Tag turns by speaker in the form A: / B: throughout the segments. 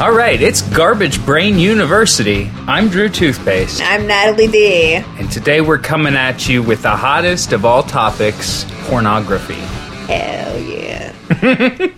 A: All right, it's Garbage Brain University. I'm Drew Toothpaste,
B: I'm Natalie D.
A: and today we're coming at you with the hottest of all topics pornography.
B: Hell yeah.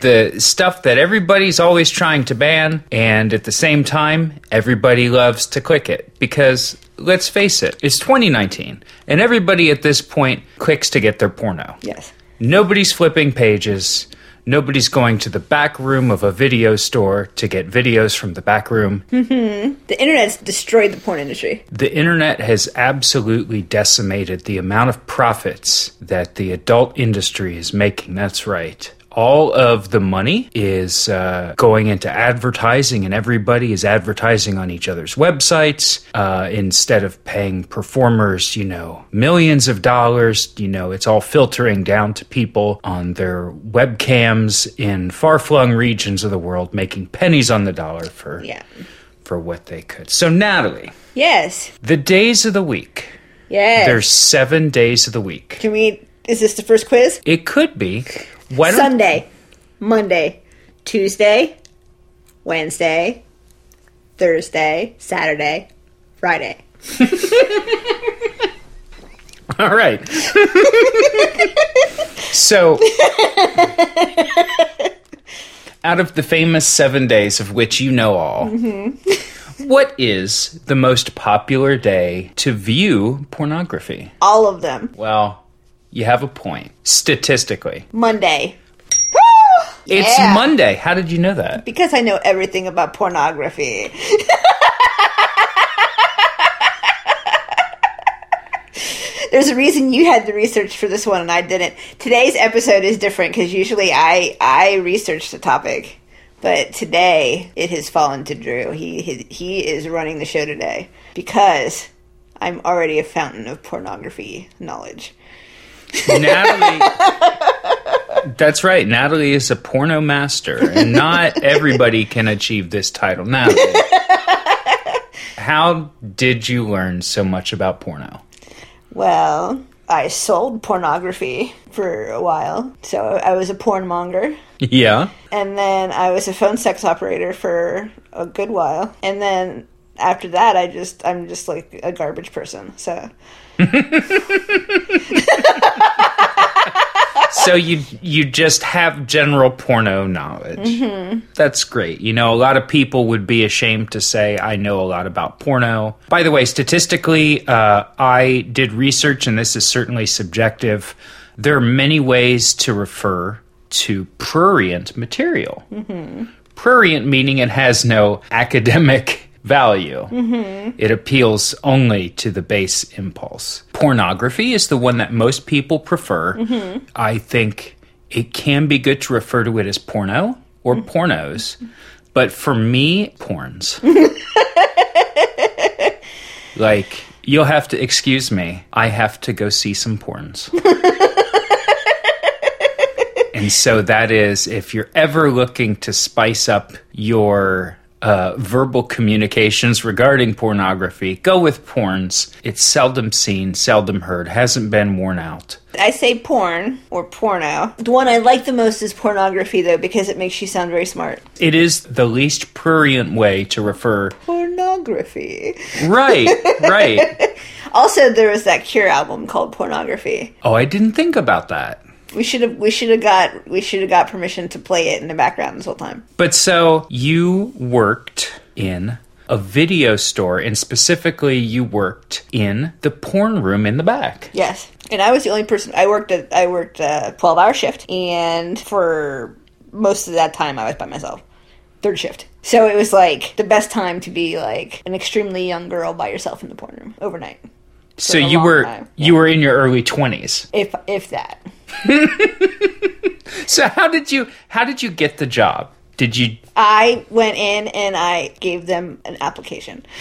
A: The stuff that everybody's always trying to ban, and at the same time, everybody loves to click it. Because, let's face it, it's 2019, and everybody at this point clicks to get their porno.
B: Yes.
A: Nobody's flipping pages. Nobody's going to the back room of a video store to get videos from the back room. Mm-hmm.
B: The internet's destroyed the porn industry.
A: The internet has absolutely decimated the amount of profits that the adult industry is making. That's right. All of the money is uh, going into advertising, and everybody is advertising on each other's websites uh, instead of paying performers, you know, millions of dollars. You know, it's all filtering down to people on their webcams in far flung regions of the world, making pennies on the dollar for
B: Yeah.
A: for what they could. So, Natalie.
B: Yes.
A: The days of the week.
B: Yes.
A: There's seven days of the week.
B: Can we. Is this the first quiz?
A: It could be.
B: Sunday, Monday, Tuesday, Wednesday, Thursday, Saturday, Friday.
A: All right. so, out of the famous seven days of which you know all, mm-hmm. what is the most popular day to view pornography?
B: All of them.
A: Well, you have a point. Statistically,
B: Monday.
A: it's. Monday. How did you know that?
B: Because I know everything about pornography. There's a reason you had the research for this one and I didn't. Today's episode is different because usually I I research the topic, but today it has fallen to Drew. He he, he is running the show today because I'm already a fountain of pornography knowledge.
A: Natalie. That's right. Natalie is a porno master, and not everybody can achieve this title. Natalie, how did you learn so much about porno?
B: Well, I sold pornography for a while, so I was a porn monger.
A: Yeah.
B: And then I was a phone sex operator for a good while. And then after that, I just, I'm just like a garbage person. So,
A: So you you just have general porno knowledge. That's great. You know, a lot of people would be ashamed to say I know a lot about porno. By the way, statistically, uh, I did research, and this is certainly subjective. There are many ways to refer to prurient material. Prurient meaning it has no academic value. Mm-hmm. It appeals only to the base impulse. Pornography is the one that most people prefer. Mm-hmm. I think it can be good to refer to it as porno or mm-hmm. pornos, but for me, porns. like, you'll have to excuse me. I have to go see some porns. And so that is if you're ever looking to spice up your uh, verbal communications regarding pornography, go with porns. It's seldom seen, seldom heard, hasn't been worn out.
B: I say porn or porno. The one I like the most is pornography, though, because it makes you sound very smart.
A: It is the least prurient way to refer.
B: Pornography.
A: Right, right.
B: Also, there was that Cure album called Pornography.
A: Oh, I didn't think about that.
B: We should have we should have got we should have got permission to play it in the background this whole time.
A: But so you worked in a video store, and specifically, you worked in the porn room in the back.
B: Yes, and I was the only person. I worked at I worked a twelve hour shift, and for most of that time, I was by myself. Third shift, so it was like the best time to be like an extremely young girl by yourself in the porn room overnight.
A: So you were
B: time,
A: you were in your early twenties.
B: If if that,
A: So how did you how did you get the job? Did you
B: I went in and I gave them an application.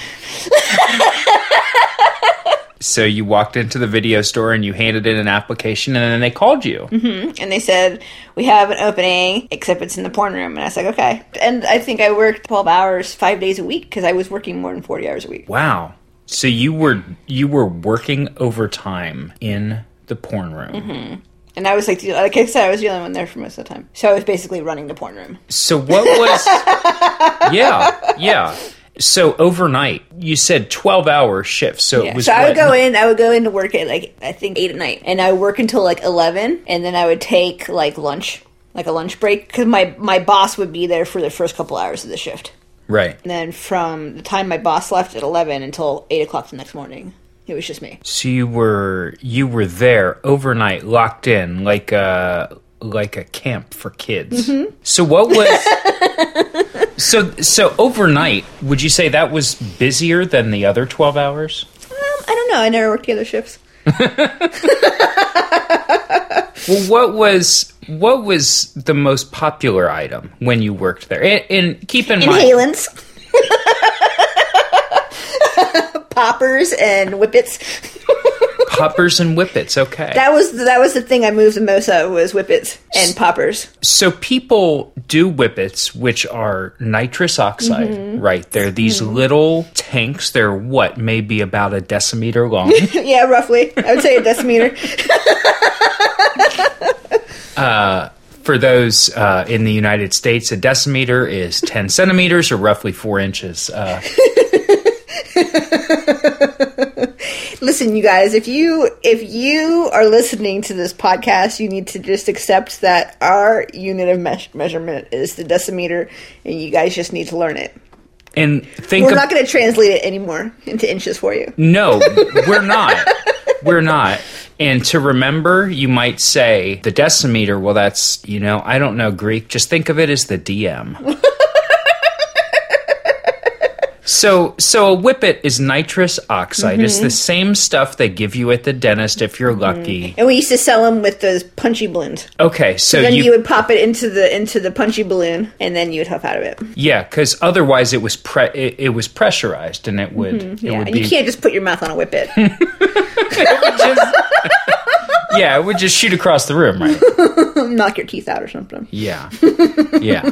A: so you walked into the video store and you handed in an application and then they called you? Mm-hmm.
B: and they said we have an opening except it's in the porn room and i was like okay and i think i worked 12 hours five days a week because i was working more than 40 hours a week
A: Wow. So you were you were working overtime in the porn room. Mm-hmm.
B: And I was like, like I said, I was the only one there for most of the time. So I was basically running the porn room.
A: So what was? yeah, yeah. So overnight, you said twelve hour shifts. So
B: Yeah.
A: it was.
B: So I would
A: what-
B: go in. I would go in to work at like I think eight at night, and I would work until like eleven, and then I would take like lunch, like a lunch break, because my my boss would be there for the first couple hours of the shift.
A: Right.
B: And then from the time my boss left at eleven until eight o'clock the next morning, it was just me.
A: So you were you were there overnight, locked in, like a like a camp for kids.
B: Mm-hmm.
A: So what was? so so overnight, would you say that was busier than the other twelve hours?
B: Um, I don't know. I never worked the other shifts.
A: Well, what was what was the most popular item when you worked there? And, and keep in mind,
B: Inhalants. Poppers and whippets.
A: poppers and whippets. Okay,
B: That was that was the thing I moved the most of was whippets and poppers.
A: so people do whippets, which are nitrous oxide,
B: Mm-hmm.
A: right? They're these little tanks. They're what, maybe about a decimeter long.
B: yeah, roughly. I would say a decimeter.
A: For those uh, in the United States, a decimeter is 10 centimeters or roughly four inches. Uh,
B: Listen, you guys, if you if you are listening to this podcast, you need to just accept that our unit of meas- measurement is the decimeter, and you guys just need to learn it.
A: and think
B: We're
A: of,
B: not going to translate it anymore into inches for you.
A: No, we're not. We're not. And to remember, you might say the decimeter. Well, that's, you know, I don't know Greek. Just think of it as the DM. So, so a whippet is nitrous oxide. It's the mm-hmm. same stuff they give you at the dentist if you're mm-hmm. lucky.
B: And we used to sell them with those punchy balloons.
A: Okay, so
B: Then
A: you,
B: you, would pop it into the into the punchy balloon, and then you would huff out of it.
A: yeah, because otherwise it was pre- it, it was pressurized and it would mm-hmm. it
B: Yeah,
A: would
B: and
A: be
B: you can't just put your mouth on a whippet.
A: yeah it would just shoot across the room, right?
B: knock your teeth out or something.
A: Yeah, yeah.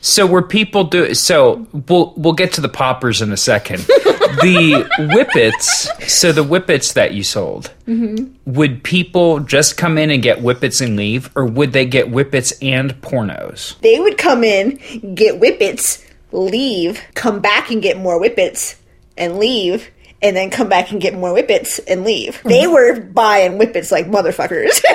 A: So were people do? So we'll we'll get to the poppers in a second. the whippets. So the whippets that you sold. Mm-hmm. Would people just come in and get whippets and leave, or would they get whippets and pornos?
B: They would come in, get whippets, leave, come back and get more whippets, and leave, and then come back and get more whippets and leave. They were buying whippets like motherfuckers.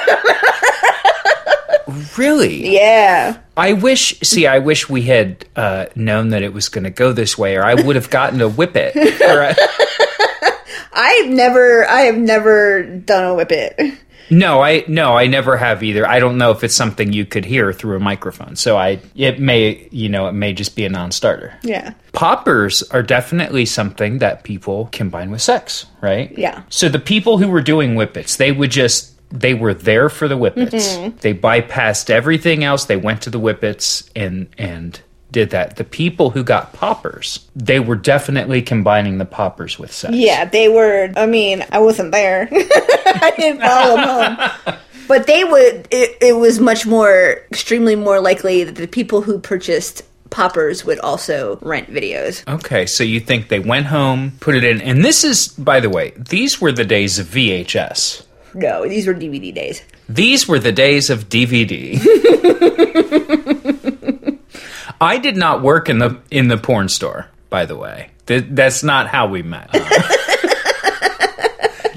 A: Really?
B: yeah.
A: I wish. See, I wish we had uh, known that it was going to go this way, or I would have gotten a whippet. Or a-
B: I've never I have never done a whippet.
A: No, I no, I never have either. I don't know if it's something you could hear through a microphone. So I, it may, you know, it may just be a non-starter.
B: Yeah.
A: Poppers are definitely something that people combine with sex, right?
B: Yeah.
A: So the people who were doing whippets, they would just they were there for the whippets. Mm-hmm. They bypassed everything else. They went to the whippets and and did that. The people who got poppers, they were definitely combining the poppers with sex.
B: Yeah, they were. I mean, I wasn't there. I didn't follow them home. But they would. It, it was much more, extremely more likely that the people who purchased poppers would also rent videos.
A: Okay, so you think they went home, put it in, and this is, by the way, these were the days of VHS.
B: No, these were DVD days.
A: These were the days of DVD. I did not work in the in the porn store, by the way. Th- that's not how we met.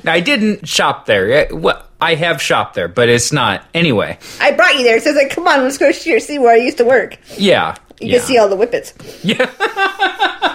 A: I didn't shop there. Eh, Well, I have shopped there, but it's not. Anyway,
B: I brought you there, so I was like, "Come on, let's go see see where I used to work.
A: yeah.
B: You
A: yeah.
B: can see all the whippets."
A: Yeah.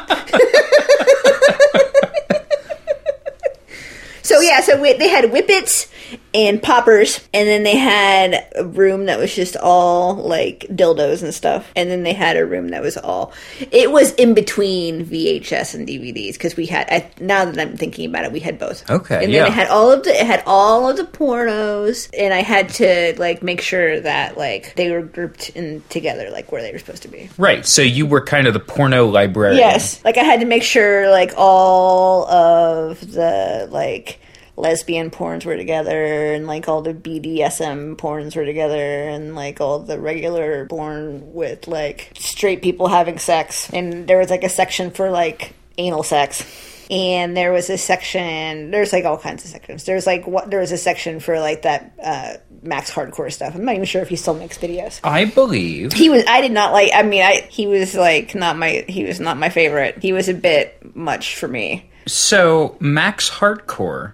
B: So yeah, so we, they had whippets and poppers, and then they had a room that was just all like dildos and stuff, and then they had a room that was all. It was in between VHS and DVDs because we had. I, now that I'm thinking about it, we had both.
A: Okay,
B: and then
A: yeah.
B: it had all of the it had all of the pornos, and I had to like make sure that like they were grouped in together like where they were supposed to be.
A: Right. So you were kind of the porno librarian.
B: Yes, like I had to make sure like all of the like lesbian porns were together and like all the BDSM porns were together and like all the regular porn with like straight people having sex and there was like a section for like anal sex. And there was a section. There's like all kinds of sections. There's like what there was a section for like that uh, Max Hardcore stuff. I'm not even sure if he still makes videos.
A: I believe
B: He was. I did not like. I mean, I he was like not my. He was not my favorite. He was a bit much for me.
A: So Max Hardcore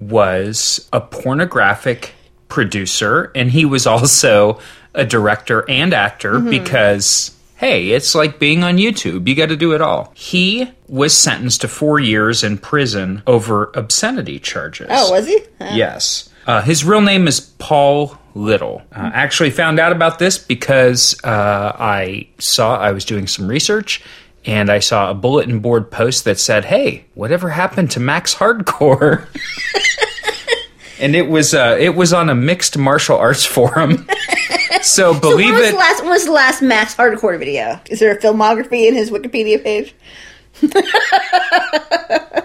A: was a pornographic producer, and he was also a director and actor because. Hey, it's like being on YouTube. You got to do it all. He was sentenced to four years in prison over obscenity charges.
B: Oh, was he?
A: Yes. Uh, his real name is Paul Little. Uh, actually, found out about this because uh, I saw I was doing some research and I saw a bulletin board post that said, "Hey, whatever happened to Max Hardcore?" and it was uh, it was on a mixed martial arts forum. so believe
B: was,
A: it.
B: the last, when was the last Max Hardcore video? Is there a filmography in his Wikipedia page?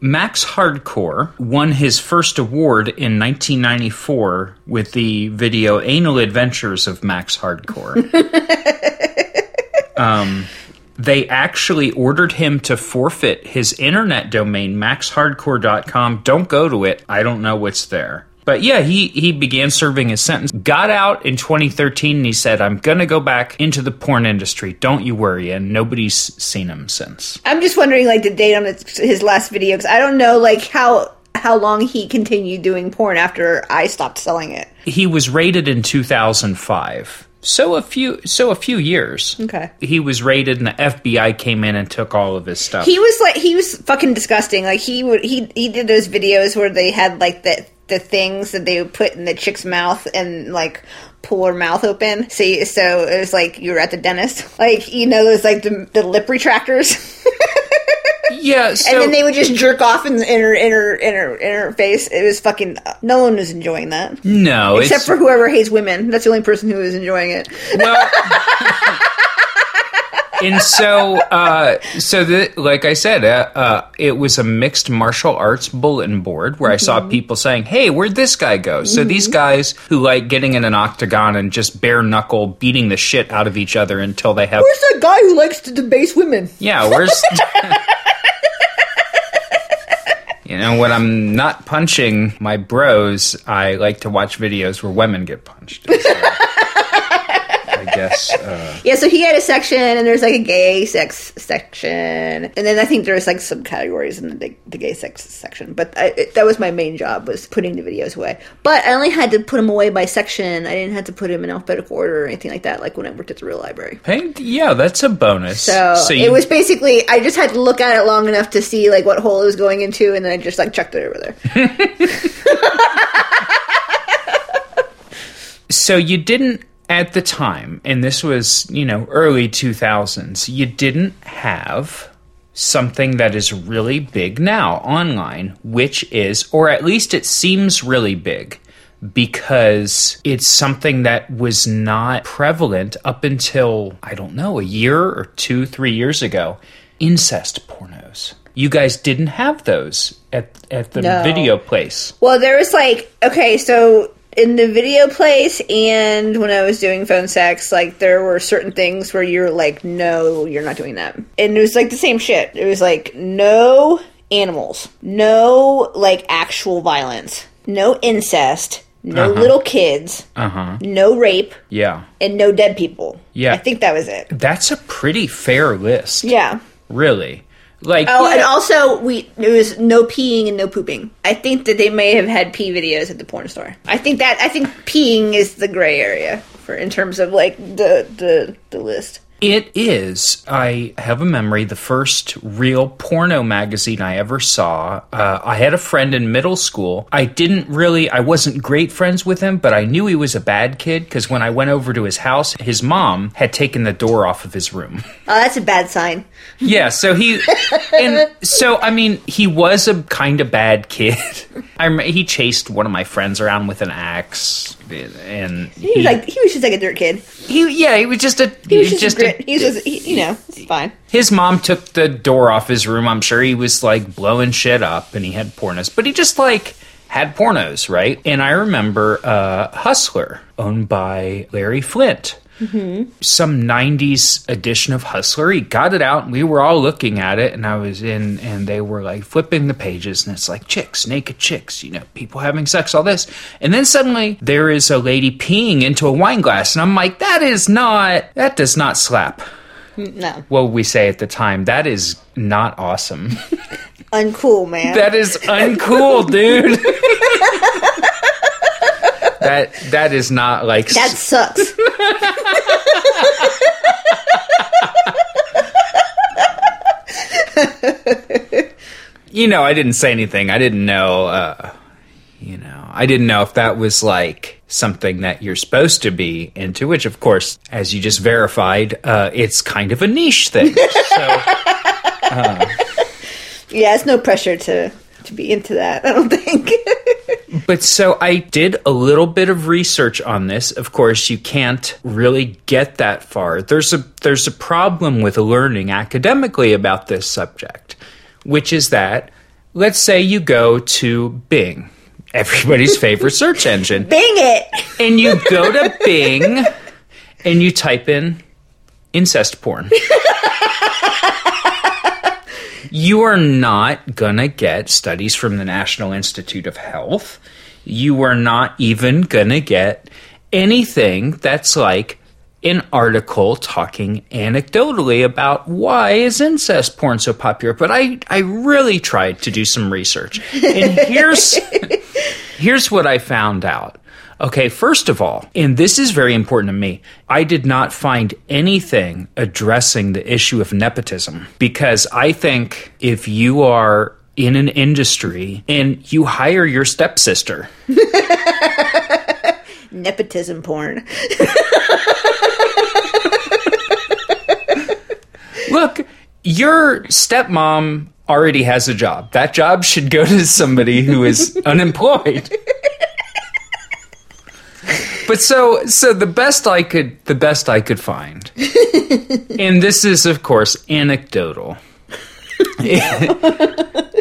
A: Max Hardcore won his first award in 1994 with the video Anal Adventures of Max Hardcore. um, they actually ordered him to forfeit his internet domain, maxhardcore.com. Don't go to it. I don't know what's there. But yeah, he, he began serving his sentence, got out in 2013, and he said, I'm going to go back into the porn industry. Don't you worry. And nobody's seen him since.
B: I'm just wondering, like, the date on his, his last video because I don't know, like, how how long he continued doing porn after I stopped selling it.
A: he was rated in 2005 so a few so a few years
B: Okay.
A: he was raided and the fbi came in and took all of his stuff
B: He was like he was fucking disgusting. Like he would he he did those videos where they had like the the things that they would put in the chick's mouth and like pull her mouth open. So you, so it was like you were at the dentist. Like you know those like the, the lip retractors.
A: yeah so
B: and then they would just jerk off in, in her in her in her in her face. It was fucking. No one was enjoying that
A: no
B: except for whoever hates women. That's the only person who was enjoying it.
A: well and so uh so the like i said uh, uh it was a mixed martial arts bulletin board where i saw people saying hey where'd this guy go so these guys who like getting in an octagon and just bare knuckle beating the shit out of each other until they have
B: Where's that guy who likes to debase women?
A: Yeah, where's. you know, when I'm not punching my bros, I like to watch videos where women get punched. So, guess. Uh,
B: Yeah, so he had a section, and there's like a gay sex section, and then I think there's like subcategories in the, the gay sex section. But I, it, that was my main job was putting the videos away. But I only had to put them away by section. I didn't have to put them in alphabetical order or anything like that. Like when I worked at the real library.
A: hey, yeah, that's a bonus.
B: So,
A: you,
B: it was basically I just had to look at it long enough to see like what hole it was going into, and then I just like chucked it over there.
A: So you didn't at the time, and this was, you know, early 2000s, you didn't have something that is really big now online, which is, or at least it seems really big, because it's something that was not prevalent up until, I don't know, a year or two, three years ago. Incest pornos. You guys didn't have those at, at the
B: No.
A: video place.
B: Well, there was like okay, so in the video place and when I was doing phone sex, like there were certain things where you're like, no, you're not doing that, and it was like the same shit. It was like no animals, no like actual violence, no incest, no little kids,
A: Uh huh.
B: no rape,
A: Yeah.
B: and no dead people.
A: Yeah.
B: I think that was it.
A: That's a pretty fair list.
B: Yeah.
A: Really. Like
B: Oh, and also we there was no peeing and no pooping. I think that they may have had pee videos at the porn store. I think that I think peeing is the gray area for in terms of like the the the list.
A: It is. I have a memory. The first real porno magazine I ever saw. Uh, I had a friend in middle school. I didn't really. I wasn't great friends with him, but I knew he was a bad kid because when I went over to his house, his mom had taken the door off of his room.
B: Oh, that's a bad sign.
A: Yeah, so he and so I mean he was a kind of bad kid. I rem- he chased one of my friends around with an axe, and
B: He was like he was just like a dirt kid.
A: he yeah he was just a
B: He was just,
A: just
B: a he was just, he, you know, it's fine.
A: his mom took the door off his room. I'm sure he was like blowing shit up, and he had pornos, but he just like had pornos, right? And I remember uh, Hustler, owned by Larry Flynt. Mm-hmm. some 90s edition of Hustler. He got it out and we were all looking at it and I was in and they were like flipping the pages and it's like chicks, naked chicks, you know, people having sex, all this. And then suddenly there is a lady peeing into a wine glass and I'm like, that is not, that does not slap.
B: No.
A: What we say at the time? That is not awesome.
B: Uncool, man.
A: that is uncool, dude. that that is not like
B: that sucks.
A: you know, I didn't say anything. I didn't know, uh, you know, I didn't know if that was like something that you're supposed to be into, which, of course, as you just verified, uh, it's kind of a niche thing. So,
B: yeah, it's no pressure to to be into that. I don't think.
A: but so I did a little bit of research on this. Of course, you can't really get that far. There's a there's a problem with learning academically about this subject, which is that let's say you go to Bing, everybody's favorite search engine.
B: Bing it.
A: and you go to Bing and you type in incest porn. you are not gonna get studies from the National Institute of Health. You are not even gonna get anything that's like an article talking anecdotally about why is incest porn so popular. But I, I really tried to do some research. And here's here's what I found out. Okay, first of all, and this is very important to me, I did not find anything addressing the issue of nepotism because I think if you are in an industry and you hire your stepsister,
B: Nepotism porn.
A: look, your stepmom already has a job. That job should go to somebody who is unemployed. But so so the best I could the best I could find. and this is of course anecdotal.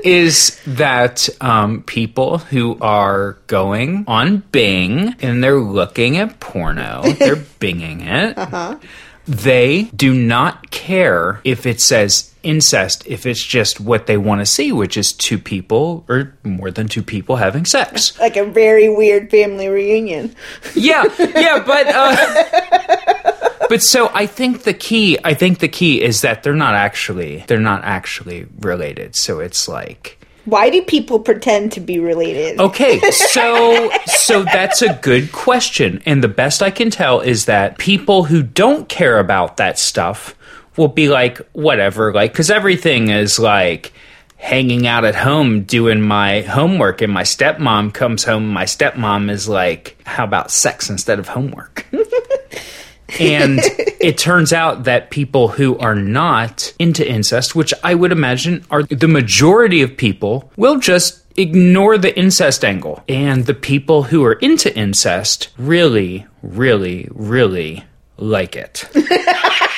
A: is that um, people who are going on Bing and they're looking at porno, they're binging it. They do not care if it says incest, if it's just what they want to see, which is two people or more than two people having sex.
B: like a very weird family reunion.
A: Yeah, yeah, but uh, but so I think the key, I think the key is that they're not actually they're not actually related. So it's like
B: Why do people pretend to be related?
A: Okay, so so that's a good question, and the best I can tell is that people who don't care about that stuff will be like, whatever, like, because everything is like hanging out at home doing my homework, and my stepmom comes home. My stepmom is like, how about sex instead of homework? and it turns out that people who are not into incest, which I would imagine are the majority of people, will just ignore the incest angle. And the people who are into incest really, really, really like it.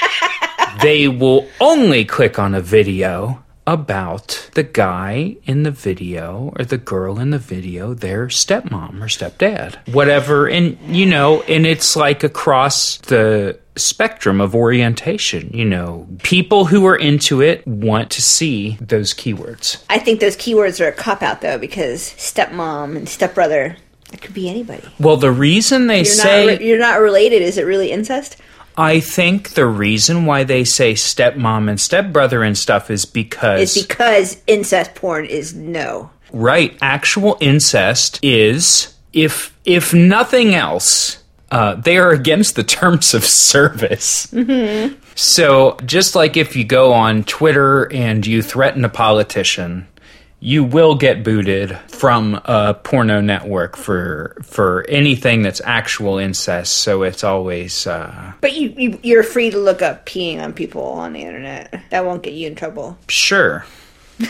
A: they will only click on a video about the guy in the video or the girl in the video, their stepmom or stepdad, whatever. And, you know, and it's like across the spectrum of orientation. You know, people who are into it want to see those keywords.
B: I think those keywords are a cop out though, because stepmom and stepbrother, it could be anybody.
A: Well, the reason they
B: You're
A: say.
B: not re- you're not related. Is it really incest?
A: I think the reason why they say stepmom and stepbrother and stuff is because
B: Is because incest porn is no.
A: right actual incest is if if nothing else uh, they are against the terms of service. So just like if you go on Twitter and you threaten a politician, you will get booted from a porno network for for anything that's actual incest. So it's always uh,
B: But you, you you're free to look up peeing on people on the internet. That won't get you in trouble.
A: sure.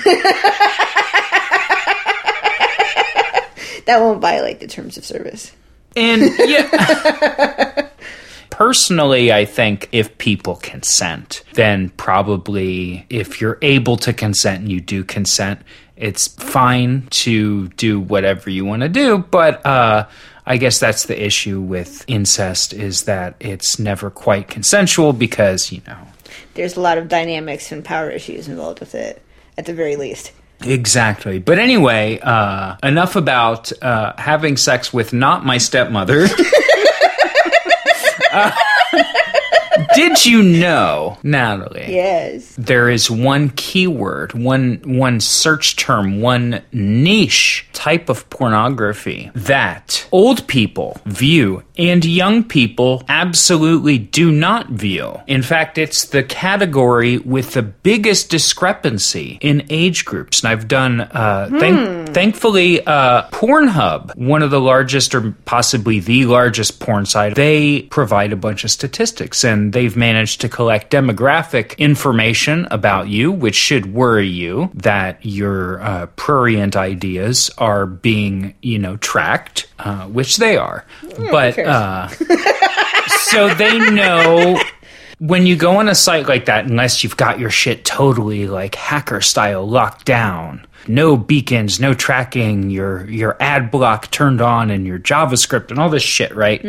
B: That won't violate the terms of service.
A: And yeah. Personally, I think if people consent, then probably if you're able to consent and you do consent, it's fine to do whatever you want to do. But uh, I guess that's the issue with incest is that it's never quite consensual because, you know,
B: There's a lot of dynamics and power issues involved with it, at the very least.
A: Exactly. But anyway, uh, enough about uh, having sex with not my stepmother. Uh, did you know, Natalie?
B: Yes.
A: There is one keyword, one one search term, one niche type of pornography that old people view and young people absolutely do not view. In fact, it's the category with the biggest discrepancy in age groups. And I've done, uh, thank- thankfully, uh, Pornhub, one of the largest or possibly the largest porn site, they provide a bunch of statistics and they've managed to collect demographic information about you, which should worry you that your uh, prurient ideas are being, you know, tracked, uh, which they are. but uh, so they know when you go on a site like that, unless you've got your shit totally like hacker style locked down, no beacons, no tracking, your your ad block turned on, and your JavaScript and all this shit, right?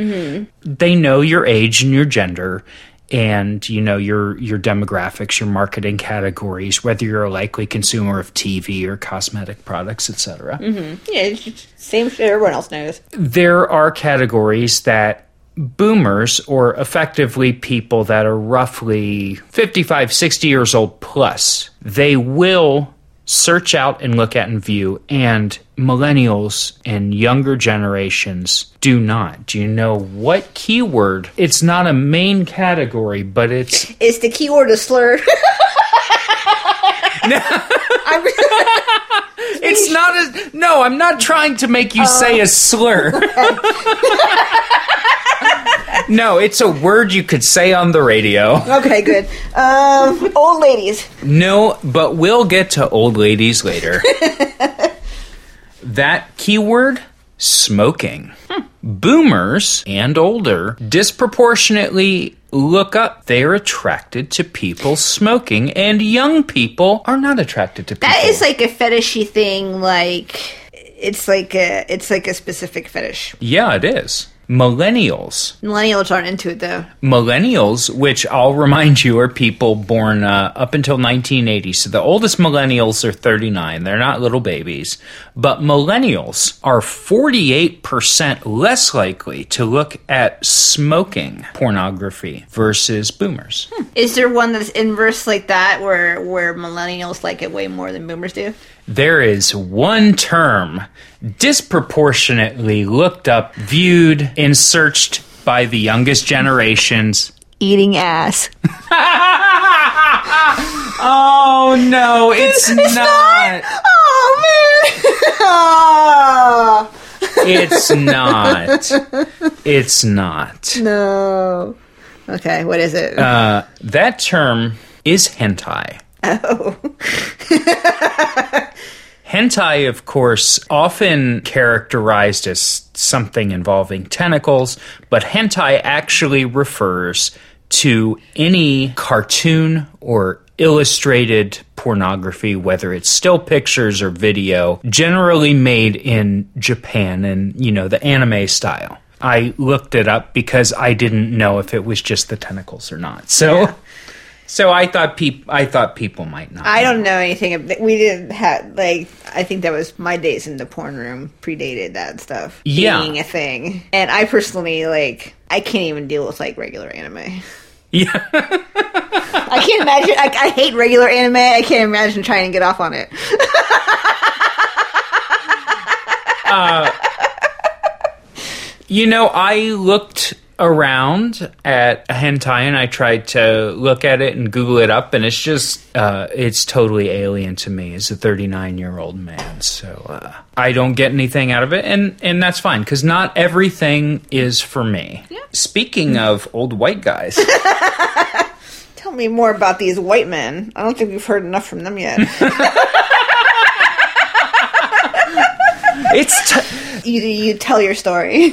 A: They know your age and your gender. And you know your your demographics, your marketing categories, whether you're a likely consumer of TV or cosmetic products, etc mm-hmm.
B: Yeah, it's just same shit everyone else knows.
A: there are categories that boomers or effectively people that are roughly 55 60 years old plus they will search out and look at and view and millennials and younger generations do not. Do you know what keyword? It's not a main category but it's
B: Is the keyword a slur?
A: It's not a no i'm not trying to make you uh, say a slur no it's a word you could say on the radio
B: okay, good. Um, old ladies.
A: No, but we'll get to old ladies later. that keyword smoking. Boomers and older disproportionately look up. They're attracted to people smoking, and young people are not attracted to people.
B: That is like a fetishy thing. Like it's like a it's like a specific fetish.
A: yeah, it is. Millennials.
B: Millennials aren't into it though.
A: Millennials, which I'll remind you are people born uh, up until 1980. So the oldest millennials are 39. They're not little babies. But millennials are 48% less likely to look at smoking pornography versus boomers.
B: Is there one that's inverse like that, where where millennials like it way more than boomers do?
A: There is one term disproportionately looked up, viewed, and searched by the youngest generations.
B: Eating ass.
A: Oh no, it's, not.
B: Oh man!
A: It's not. It's not.
B: no. Okay, what is it?
A: Uh, that term is hentai.
B: Oh.
A: Hentai, of course, often characterized as something involving tentacles, but hentai actually refers to any cartoon or illustrated pornography, whether it's still pictures or video, generally made in Japan and, you know, the anime style. I looked it up because I didn't know if it was just the tentacles or not. So so I thought peop- I thought people might not.
B: I don't know anything. We didn't have like. I think that was my days in the porn room predated that stuff
A: Yeah.
B: being a thing. And I personally like. I can't even deal with like regular anime.
A: Yeah.
B: I can't imagine. I, I hate regular anime. I can't imagine trying to get off on it.
A: Uh, you know, I looked around at a hentai and I tried to look at it and Google it up, and it's just, uh, it's totally alien to me as a 39 year old man. So uh, I don't get anything out of it, and, and that's fine because not everything is for me. Speaking of old white guys,
B: Tell me more about these white men. I don't think we've heard enough from them yet.
A: it's. T-
B: you you tell your story.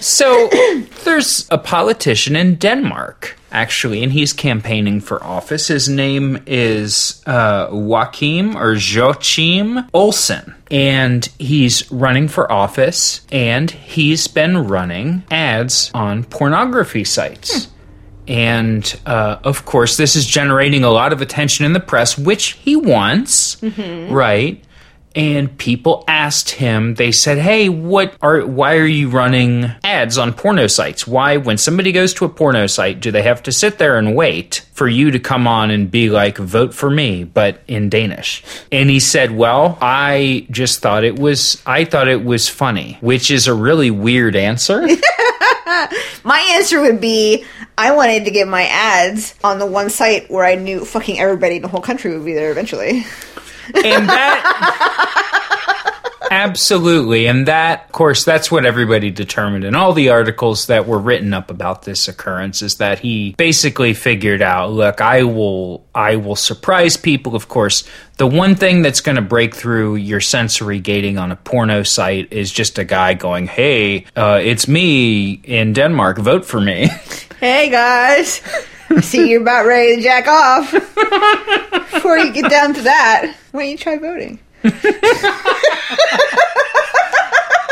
A: So there's a politician in Denmark, actually, and he's campaigning for office. His name is uh, Joachim or Joachim Olsen. and he's running for office, and he's been running ads on pornography sites. And uh, of course, this is generating a lot of attention in the press, which he wants, right? And people asked him. They said, "Hey, what are? Why are you running ads on porno sites? Why, when somebody goes to a porno site, do they have to sit there and wait for you to come on and be like, vote for me, but in Danish?" And he said, "Well, I just thought it was. I thought it was funny, which is a really weird answer."
B: My answer would be I wanted to get my ads on the one site where I knew fucking everybody in the whole country would be there eventually.
A: And that absolutely. And that of course that's what everybody determined in all the articles that were written up about this occurrence is that he basically figured out look i will i will surprise people of course. The one thing that's going to break through your sensory gating on a porno site is just a guy going hey uh, it's me in denmark. Vote for me.
B: Hey guys, see you're about ready to jack off. Before you get down to that, why don't you try voting?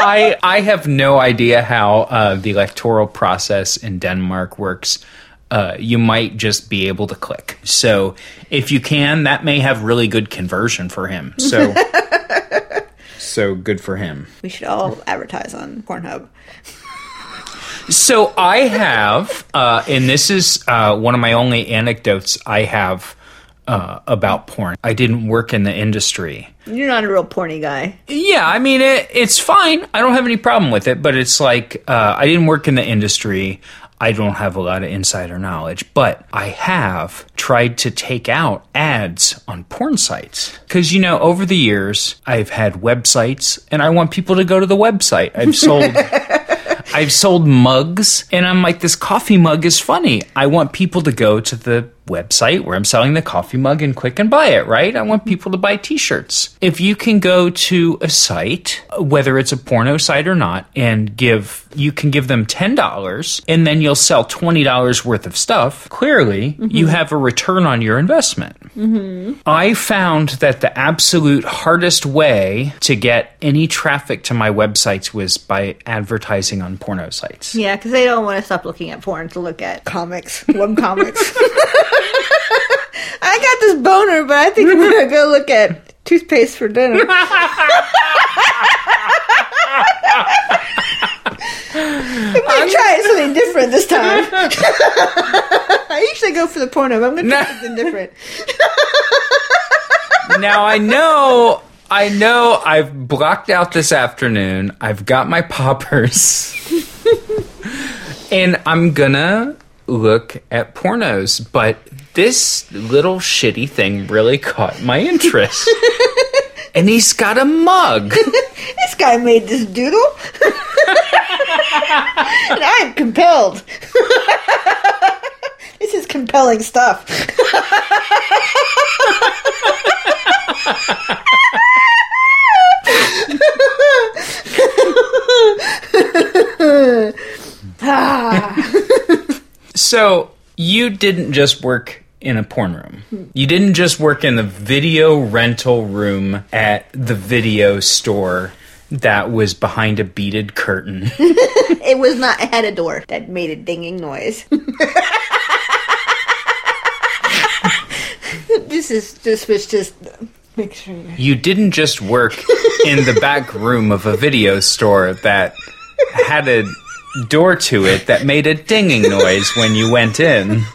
A: I I have no idea how uh, the electoral process in Denmark works. Uh, you might just be able to click. So if you can, that may have really good conversion for him. So so good for him.
B: We should all advertise on Pornhub.
A: So I have, uh, and this is uh, one of my only anecdotes I have uh, about porn. I didn't work in the industry.
B: You're not a real porny guy.
A: Yeah, I mean it, it's fine. I don't have any problem with it, but it's like uh, I didn't work in the industry. I don't have a lot of insider knowledge, but I have tried to take out ads on porn sites. Because, you know, over the years, I've had websites and I want people to go to the website. I've sold. I've sold mugs, and I'm like, this coffee mug is funny. I want people to go to the website where I'm selling the coffee mug and click and buy it, right? I want people to buy t shirts. If you can go to a site, whether it's a porno site or not, and give, you can give them $10 and then you'll sell $20 worth of stuff, clearly mm-hmm. you have a return on your investment. Mm-hmm. I found that the absolute hardest way to get any traffic to my websites was by advertising on porno sites.
B: Yeah, because they don't want to stop looking at porn to look at comics, web comics. I got this boner, but I think I'm gonna go look at toothpaste for dinner. I'm gonna try something different this time. I usually go for the porno, but I'm gonna try
A: No.
B: something different.
A: now I know I know I've blocked out this afternoon. I've got my poppers. and I'm gonna look at pornos, but this little shitty thing really caught my interest. and he's got a mug.
B: This guy made this doodle, and I'm compelled. this is compelling stuff. Ah.
A: So you didn't just work in a porn room. You didn't just work in the video rental room at the video store that was behind a beaded curtain.
B: It was not. It had a door that made a dinging noise. this is this was just make sure. you-
A: you didn't just work in the back room of a video store that had a door to it that made a dinging noise when you went in.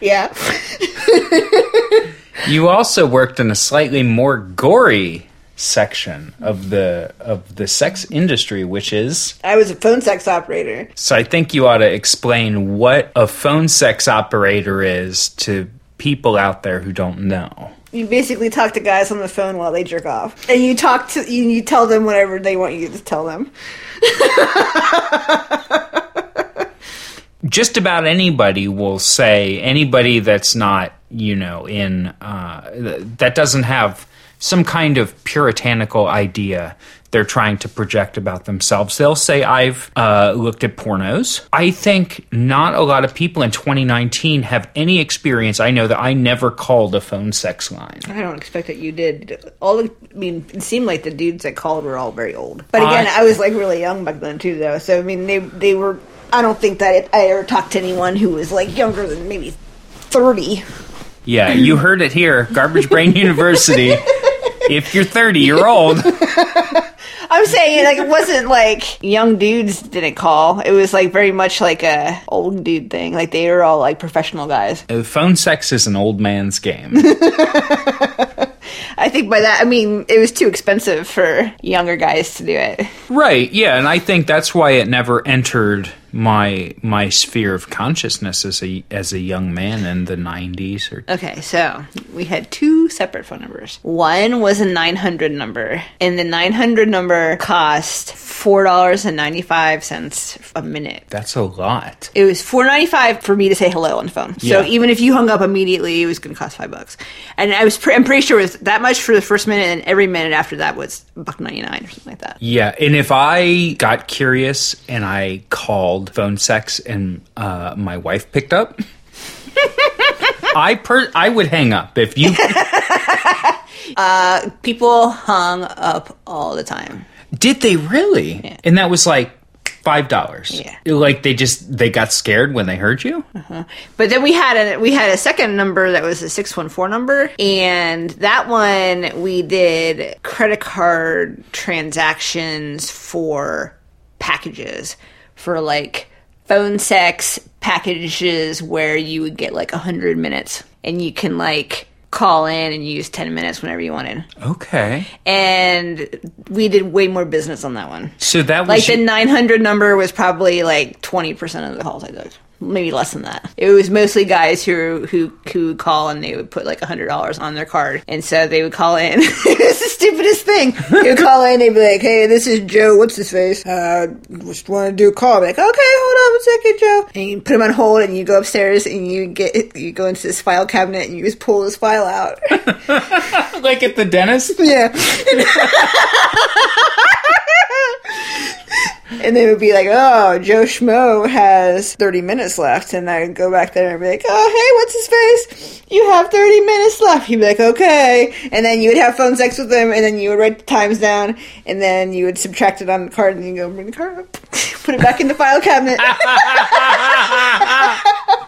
B: Yeah.
A: You also worked in a slightly more gory section of the of the sex industry, which is
B: I was a phone sex operator.
A: so I think you ought to explain what a phone sex operator is to people out there who don't know.
B: You basically talk to guys on the phone while they jerk off, and you talk to you, you tell them whatever they want you to tell them.
A: just about anybody will say anybody that's not you know in uh, th- that doesn't have some kind of puritanical idea they're trying to project about themselves. They'll say, I've uh, looked at pornos. I think not a lot of people in 2019 have any experience. I know that I never called a phone sex line.
B: I don't expect that you did. All the, I mean, it seemed like the dudes that called were all very old. But again,
A: I-
B: I, was like really young back then too, though. So I mean, they they were. I don't think that it, I ever talked to anyone who was like younger than maybe thirty.
A: Yeah, you heard it here. Garbage Brain University. If you're 30, you're old.
B: I'm saying like it wasn't like young dudes didn't call. It was like very much like a old dude thing. Like they were all like professional guys.
A: Uh, Phone sex is an old man's game.
B: I think by that I mean it was too expensive for younger guys to do it.
A: Right, yeah, and I think that's why it never entered my my sphere of consciousness as a as a young man in the 90s or
B: Okay, so we had two separate phone numbers. One was a 900 number, and the 900 number cost $4.95 a minute.
A: That's a lot.
B: It was four ninety five for me to say hello on the phone. So
A: Yeah.
B: even if you hung up immediately, it was going to cost five bucks. And I was, pre- I'm pretty sure it was that much for the first minute, and every minute after that was buck ninety nine or something like that.
A: Yeah, and if I got curious and I called phone sex and uh, my wife picked up, I per I would hang up if you
B: People hung up all the time.
A: did. They really, and that was like five dollars.
B: Yeah.
A: like they just they got scared when they heard you.
B: But then we had a we had a second number that was a six one four number, and that one we did credit card transactions for packages for like phone sex packages where you would get like a hundred minutes, and you can like call in and use ten minutes whenever you wanted.
A: Okay,
B: And we did way more business on that one.
A: so that was
B: Like the 900 number was probably like 20% of the calls I took. Maybe less than that. It was mostly guys who who who would call and they would put like a hundred dollars on their card, and so they would call in. it was the stupidest thing. They would call in, they'd be like, "Hey, this is Joe. What's his face? Uh, just want to do a call." I'd be like, "Okay, hold on a second, Joe." And you put him on hold, and you go upstairs, and you get you go into this file cabinet, and you just pull this file out.
A: like at the dentist.
B: Yeah. and they would be like, oh, Joe Schmo has 30 minutes left. And I'd go back there and be like, oh, hey, what's his face? You have 30 minutes left. He'd be like, okay. And then you would have phone sex with him, and then you would write the times down, and then you would subtract it on the card, and you go bring the card up, put it back in the file cabinet.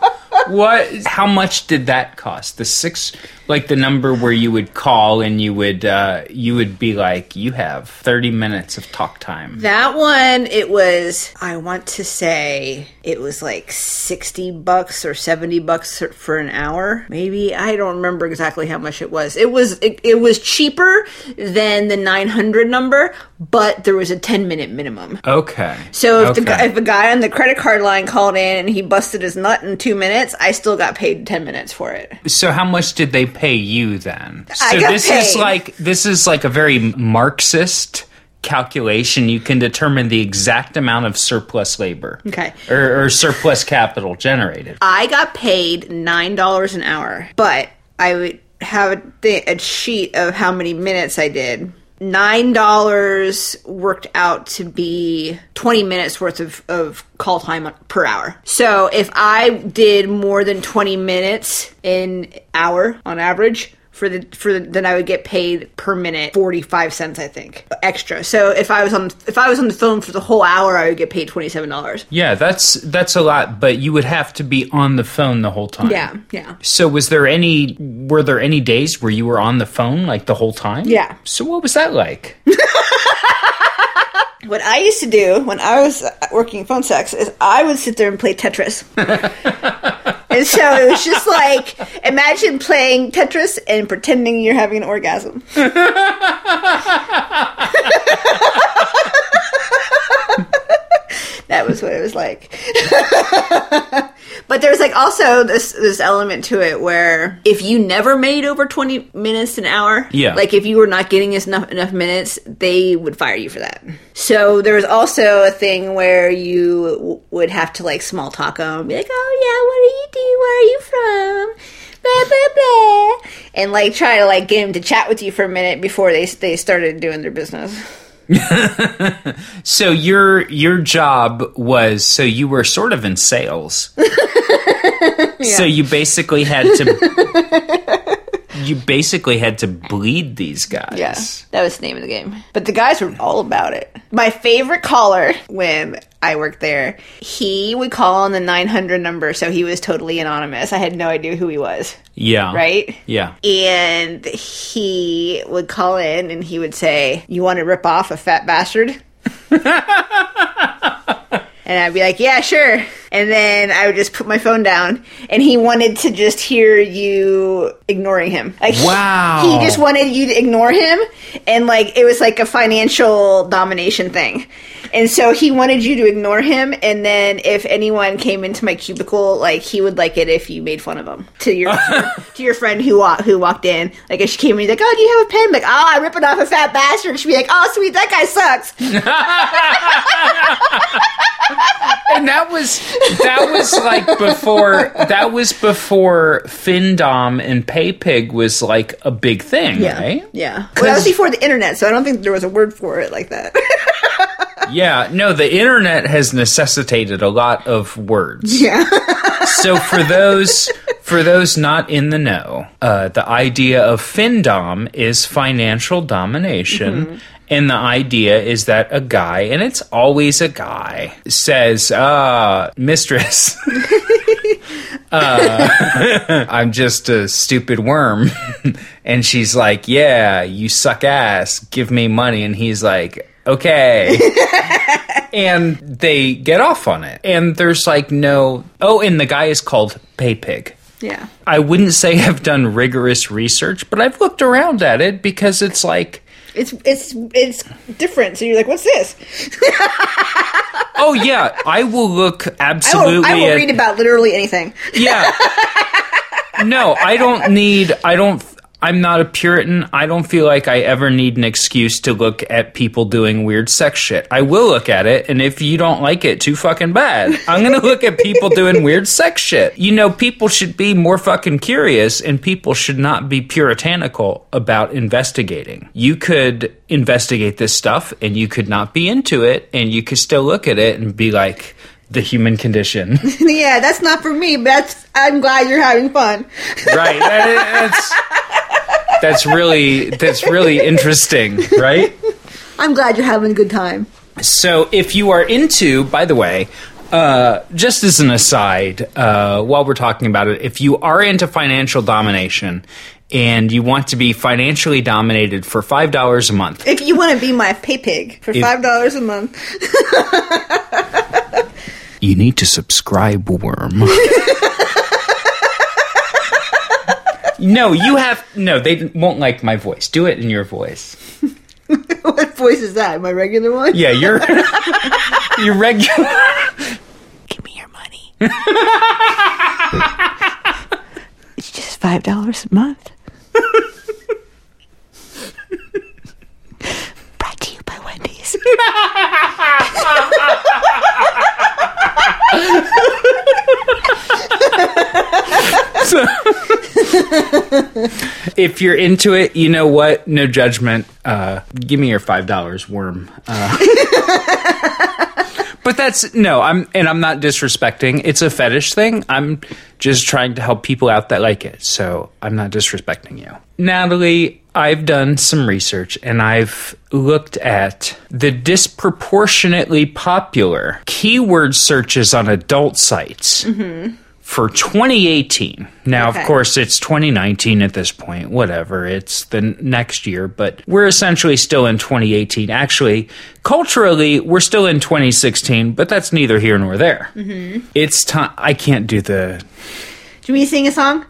A: What? How much did that cost? The six, like the number where you would call and you would uh, you would be like, you have thirty minutes of talk time.
B: That one, it was, I want to say it was like 60 bucks or 70 bucks for an hour. Maybe. I don't remember exactly how much it was. It was, it, it was cheaper than the 900 number, but there was a 10 minute minimum.
A: Okay.
B: So if, the, if a guy on the credit card line called in and he busted his nut in two minutes, I still got paid 10 minutes for it.
A: So how much did they pay you then? So this is like this is like a very Marxist calculation. You can determine the exact amount of surplus labor.
B: Okay.
A: Or, or surplus capital generated.
B: I got paid nine dollars an hour, but I would have a, th- a sheet of how many minutes I did. Nine dollars worked out to be twenty minutes worth of, of call time per hour. So if I did more than twenty minutes in hour on average, for the for the, then I would get paid per minute forty five cents I think extra. So if I was on if I was on the phone for the whole hour, I would get paid twenty seven dollars.
A: Yeah, that's that's a lot, but you would have to be on the phone the whole time.
B: Yeah, yeah.
A: So was there any were there any days where you were on the phone like the whole time?
B: Yeah.
A: So what was that like?
B: What I used to do when I was working phone sex is I would sit there and play Tetris. and so it was just like imagine playing Tetris and pretending you're having an orgasm. that was what it was like. but there's like also this this element to it where if you never made over 20 minutes an hour,
A: Yeah.
B: like if you were not getting us enough enough minutes, they would fire you for that. So there was also a thing where you w- would have to like small talk them, be like, "Oh yeah, what do you do? Where are you from?" blah blah blah, and like try to like get him to chat with you for a minute before they they started doing their business.
A: So your your job was so you were sort of in sales. So you basically had to you basically had to bleed these guys.
B: Yeah, that was the name of the game. But the guys were all about it. My favorite caller when I worked there, he would call on the 900 number, so he was totally anonymous. I had no idea who he was,
A: Yeah.
B: right?
A: Yeah.
B: And he would call in and he would say, You want to rip off a fat bastard? And I'd be like, yeah, sure. And then I would just put my phone down, and he wanted to just hear you ignoring him. Like, he-
A: Wow.
B: He just wanted you to ignore him, and like it was like a financial domination thing. And so he wanted you to ignore him, and then if anyone came into my cubicle, like he would like it if you made fun of him to your to your friend who wa- who walked in. Like if she came in, he's like, "Oh, do you have a pen?" Like, "Oh, I'm ripping off a fat bastard." She'd be like, "Oh, sweet, that guy sucks."
A: And that was that was like before that was before Findom and PayPig was like a big thing, right?
B: Yeah. Well, that was before the internet, so I don't think there was a word for it like that.
A: Yeah, no, the internet has necessitated a lot of words.
B: yeah.
A: so for those for those not in the know, uh, the idea of Findom is financial domination. And the idea is that a guy, and it's always a guy, says, uh, mistress, uh, I'm just a stupid worm. and she's like, yeah, you suck ass. Give me money. And he's like, okay. and they get off on it. And there's like no. Oh, and the guy is called PayPig.
B: Yeah.
A: I wouldn't say I've done rigorous research, but I've looked around at it because it's like,
B: It's it's it's different. So you're like, what's this?
A: oh yeah, I will look
B: I will,
A: absolutely
B: I will
A: at
B: read about literally anything.
A: Yeah. No, I don't need. I don't. I'm not a Puritan. I don't feel like I ever need an excuse to look at people doing weird sex shit. I will look at it, and if you don't like it, too fucking bad. I'm gonna look at people doing weird sex shit. You know, people should be more fucking curious, and people should not be puritanical about investigating. You could investigate this stuff, and you could not be into it, and you could still look at it and be like, the human condition.
B: yeah, that's not for me. But that's I'm glad you're having fun.
A: right that, that's that's really that's really interesting right?
B: I'm glad you're having a good time.
A: so if you are into by the way uh, just as an aside uh, while we're talking about it if you are into financial domination and you want to be financially dominated for five dollars a month.
B: If you want to be my pay pig for five dollars a month,
A: you need to subscribe worm no you have no they won't like my voice do it in your voice
B: what voice is that? My regular one?
A: yeah you're you're regular
B: Give me your money. it's just five dollars a month. Brought to you by Wendy's.
A: if you're into it, you know what? No judgment. Uh, give me your five dollars, worm. Uh, but that's no. I'm and I'm not disrespecting. It's a fetish thing. I'm just trying to help people out that like it. So I'm not disrespecting you, Natalie. I've done some research and I've looked at the disproportionately popular keyword searches on adult sites for 2018. Now,
B: Okay.
A: of course, it's 2019 at this point, whatever. It's the next year, but we're essentially still in 2018. Actually, culturally, we're still in 2016, but that's neither here nor there. Mm-hmm. It's time. I can't do the.
B: Do we sing a song?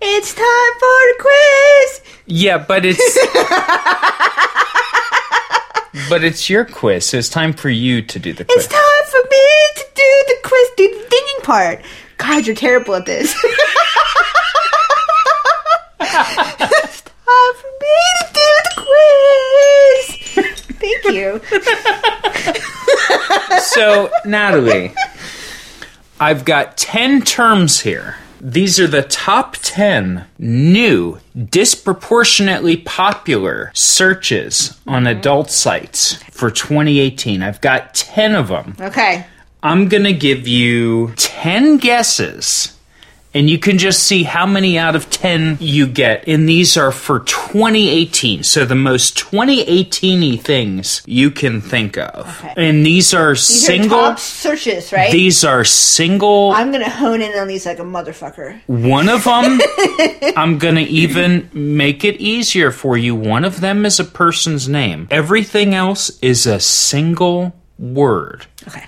B: It's time for a quiz.
A: Yeah, but it's. but it's your quiz, so it's time for you to do the quiz.
B: It's time for me to do the quiz, do the thinking part. God, you're terrible at this. it's time for me to do the quiz. Thank you.
A: so, Natalie, I've got 10 terms here These are the top 10 new, disproportionately popular searches on adult sites for 2018. I've got 10 of them.
B: Okay.
A: I'm going to give you 10 guesses. And you can just see how many out of 10 you get. And these are for 2018. So the most 2018 y things you can think of.
B: Okay.
A: And these are
B: These
A: single.
B: are top searches, right?
A: These are single.
B: I'm gonna hone in on these like a motherfucker.
A: One of them, I'm going to even make it easier for you. One of them is a person's name. Everything else is a single word.
B: Okay.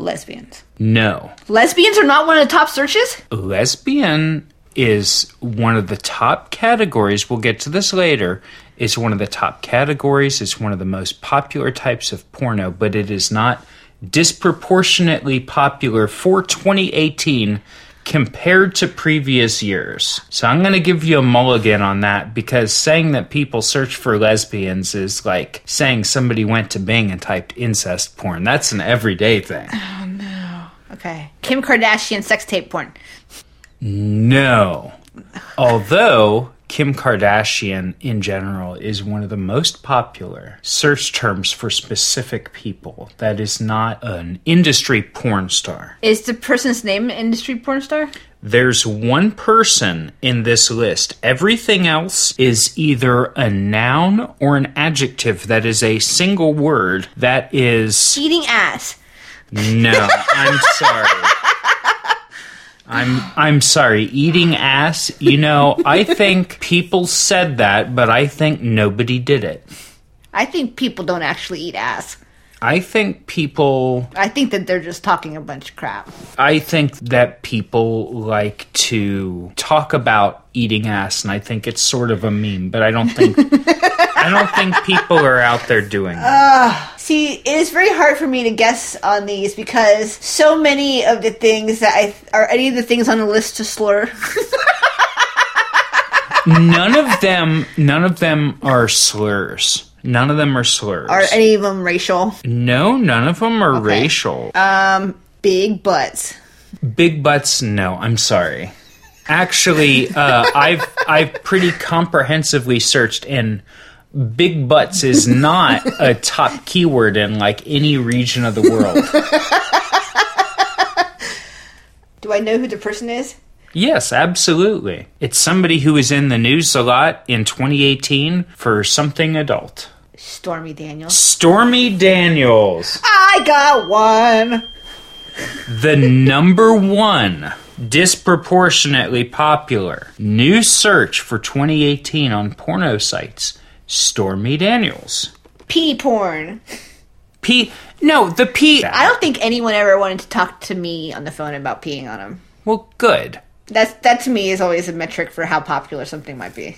B: Lesbians.
A: No.
B: Lesbians are not one of the top searches?
A: Lesbian is one of the top categories. We'll get to this later. It's one of the top categories. It's one of the most popular types of porno, but it is not disproportionately popular for 2018 compared to previous years. So I'm going to give you a mulligan on that because saying that people search for lesbians is like saying somebody went to Bing and typed incest porn. That's an everyday thing. Oh, no.
B: Okay. Kim Kardashian sex tape porn.
A: No. Although Kim Kardashian in general is one of the most popular search terms for specific people that is not an industry porn star.
B: Is the person's name an industry porn star?
A: There's one person in this list. Everything else is either a noun or an adjective that is a single word that is
B: Eating ass.
A: no, I'm sorry. I'm I'm sorry. Eating ass, you know, I think people said that, but I think nobody did it.
B: I think people don't actually eat ass.
A: I think people
B: I think that they're just talking a bunch of crap.
A: I think that people like to talk about eating ass and I think it's sort of a meme, but I don't think I don't think people are out there doing that.
B: See, it is very hard for me to guess on these because so many of the things that I are any of the things on the list to slur.
A: None of them none of them are slurs. None of them are slurs.
B: are any of them racial?
A: no, none of them are racial.
B: Um, big butts.
A: Big butts, no. I'm sorry. Actually, uh, I've I've pretty comprehensively searched, and big butts is not a top keyword in like any region of the world.
B: Do I know who the person is?
A: Yes, absolutely. It's somebody who was in the news a lot in 2018 for something adult.
B: Stormy Daniels.
A: Stormy Daniels,
B: I got one.
A: the number one disproportionately popular new search for 2018 on porno sites. Stormy Daniels.
B: Pee porn.
A: P. No, the P.
B: I don't think anyone ever wanted to talk to me on the phone about peeing on them.
A: Well, good.
B: That's that to me is always a metric for how popular something might be.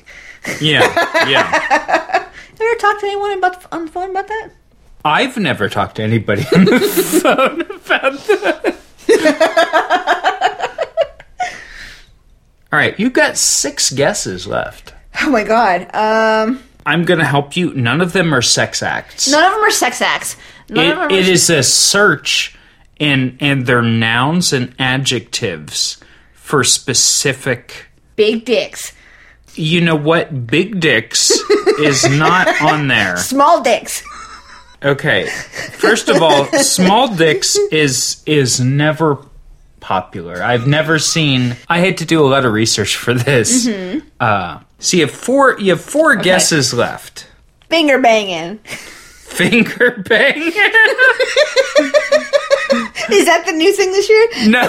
A: Yeah, yeah.
B: Ever talked to anyone about on the phone about that?
A: I've never talked to anybody on the phone about that. All right, you've got six guesses left.
B: Oh my god. Um,
A: I'm going to help you. None of them are sex acts.
B: none of them are sex acts. None of them are
A: it is a search, and and they're nouns and adjectives for specific.
B: big dicks,
A: You know what? Big dicks is not on there.
B: small dicks.
A: Okay. First of all, small dicks is is never popular. I've never seen. I had to do a lot of research for this.
B: Mm-hmm.
A: Uh, so you have four. You have four guesses left.
B: Finger banging.
A: Finger banging.
B: Is that the new thing this year?
A: no.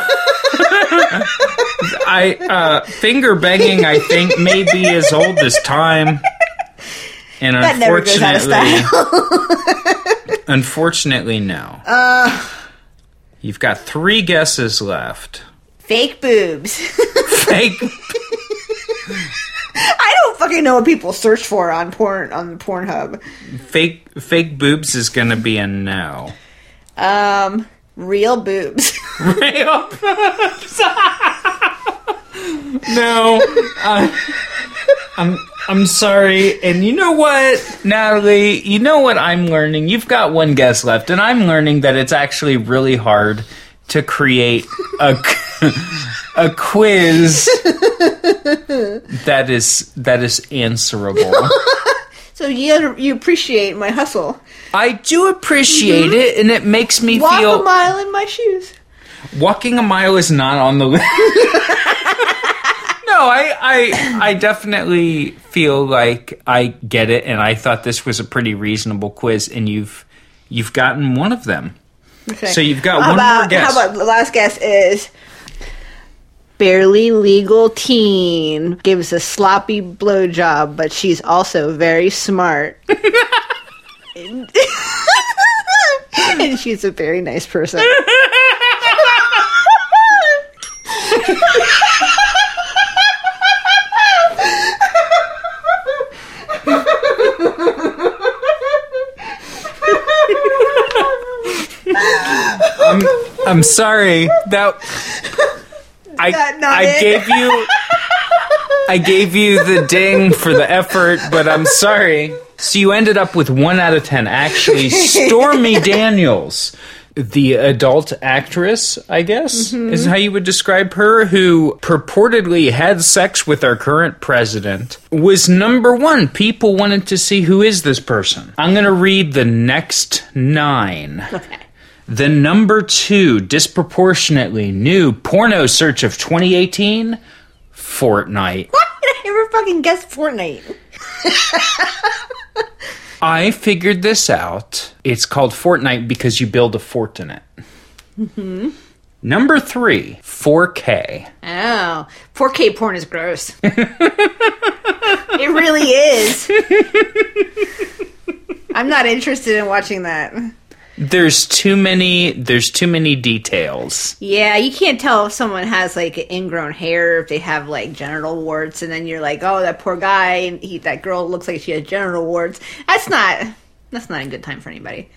A: I uh, finger banging. I think may be as old as time. And
B: That never goes out of
A: unfortunately, unfortunately, no.
B: Uh.
A: You've got three guesses left.
B: Fake boobs.
A: Fake
B: I don't fucking know what people search for on porn on Pornhub.
A: fake fake boobs is gonna be a no.
B: Um, real boobs.
A: Real boobs. no. Uh, I'm I'm sorry. And you know what, Natalie? You know what I'm learning? You've got one guess left, and I'm learning that it's actually really hard to create a a quiz that is that is answerable.
B: So you you appreciate my hustle.
A: I do appreciate mm-hmm. it, and it makes me
B: Walk
A: feel
B: a mile in my shoes.
A: walking a mile is not on the list. No, I, I I definitely feel like I get it, and I thought this was a pretty reasonable quiz, and you've you've gotten one of them.
B: Okay.
A: So you've got
B: how
A: one
B: about,
A: more guess.
B: How about the last guess is barely legal teen gives a sloppy blowjob, but she's also very smart. and she's a very nice person.
A: I'm sorry that I
B: that not
A: I
B: it?
A: gave you I gave you the ding for the effort, but I'm sorry. So you ended up with one out of ten. Actually, Stormy Daniels, the adult actress, I guess,
B: Mm-hmm.
A: is how you would describe her, who purportedly had sex with our current president, was number one. People wanted to see who is this person. I'm going to read the next nine.
B: Okay.
A: The number two disproportionately new porno search of 2018 Fortnite.
B: Did I ever fucking guess Fortnite?
A: I figured this out. It's called Fortnite because you build a fort in it. Mm-hmm. Number three, 4K.
B: Oh, 4K porn is gross. it really is. I'm not interested in watching that.
A: There's too many. There's too many details.
B: Yeah, you can't tell if someone has like ingrown hair, if they have like genital warts, and then you're like, oh, that poor guy, and he, that girl looks like she has genital warts. That's not. That's not a good time for anybody.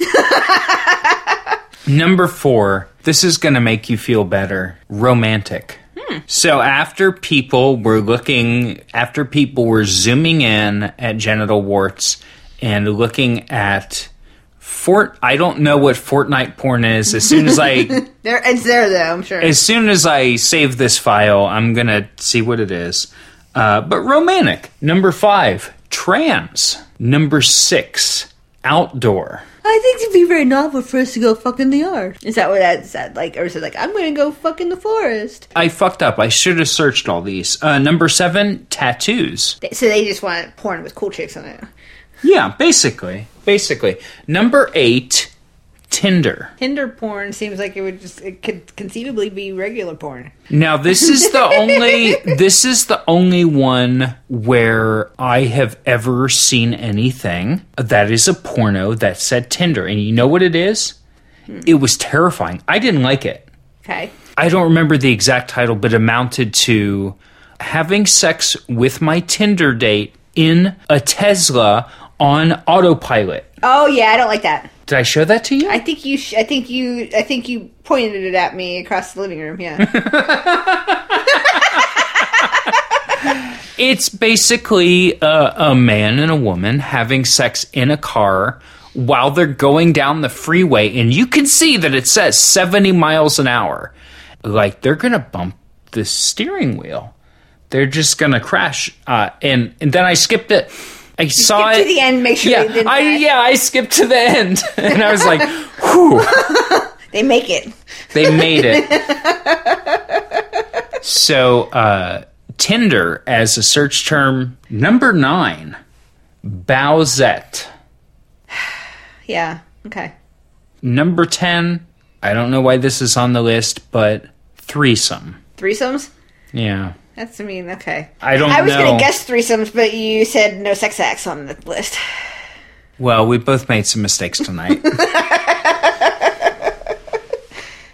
A: Number four, this is going to make you feel better. Romantic. Hmm. So after people were looking, after people were zooming in at genital warts and looking at Fort, I don't know what Fortnite porn is. As soon as I,
B: There, it's there though. I'm sure.
A: as soon as I save this file, I'm gonna see what it is. Uh, but romantic. Number five, trans. Number six, outdoor.
B: I think it'd be very novel for us to go fuck in the yard. Is that what that said? Like, or is it like I'm to go fuck in the forest?
A: I fucked up. I should have searched all these. Uh, number seven, tattoos.
B: So they just want porn with cool chicks on it.
A: Yeah, basically. Basically. Number eight, Tinder.
B: Tinder porn seems like it would just it could conceivably be regular porn.
A: Now this is the only this is the only one where I have ever seen anything that is a porno that said Tinder. And you know what it is? Hmm. It was terrifying. I didn't like it.
B: Okay.
A: I don't remember the exact title, but it amounted to having sex with my Tinder date in a Tesla on autopilot.
B: Oh yeah, I don't like that.
A: Did I show that to you?
B: I think you. Sh- I think you. I think you pointed it at me across the living room. Yeah.
A: It's basically a, a man and a woman having sex in a car while they're going down the freeway, and you can see that it says 70 miles an hour. Like they're gonna bump the steering wheel. They're just gonna crash. Uh, and and then I skipped it. I saw
B: Skip
A: it
B: to the end. Make sure
A: Yeah,
B: they didn't.
A: I yeah I skipped to the end, and I was like, "Whew."
B: They make it.
A: They made it. so, uh, Tinder as a search term. Number nine, Bowsette.
B: Yeah. Okay.
A: Number 10, I don't know why this is on the list, but threesome.
B: Threesomes.
A: Yeah.
B: That's. I mean. Okay.
A: I don't
B: I was
A: know.
B: gonna guess threesomes, but you said no sex acts on the list.
A: Well, we both made some mistakes tonight.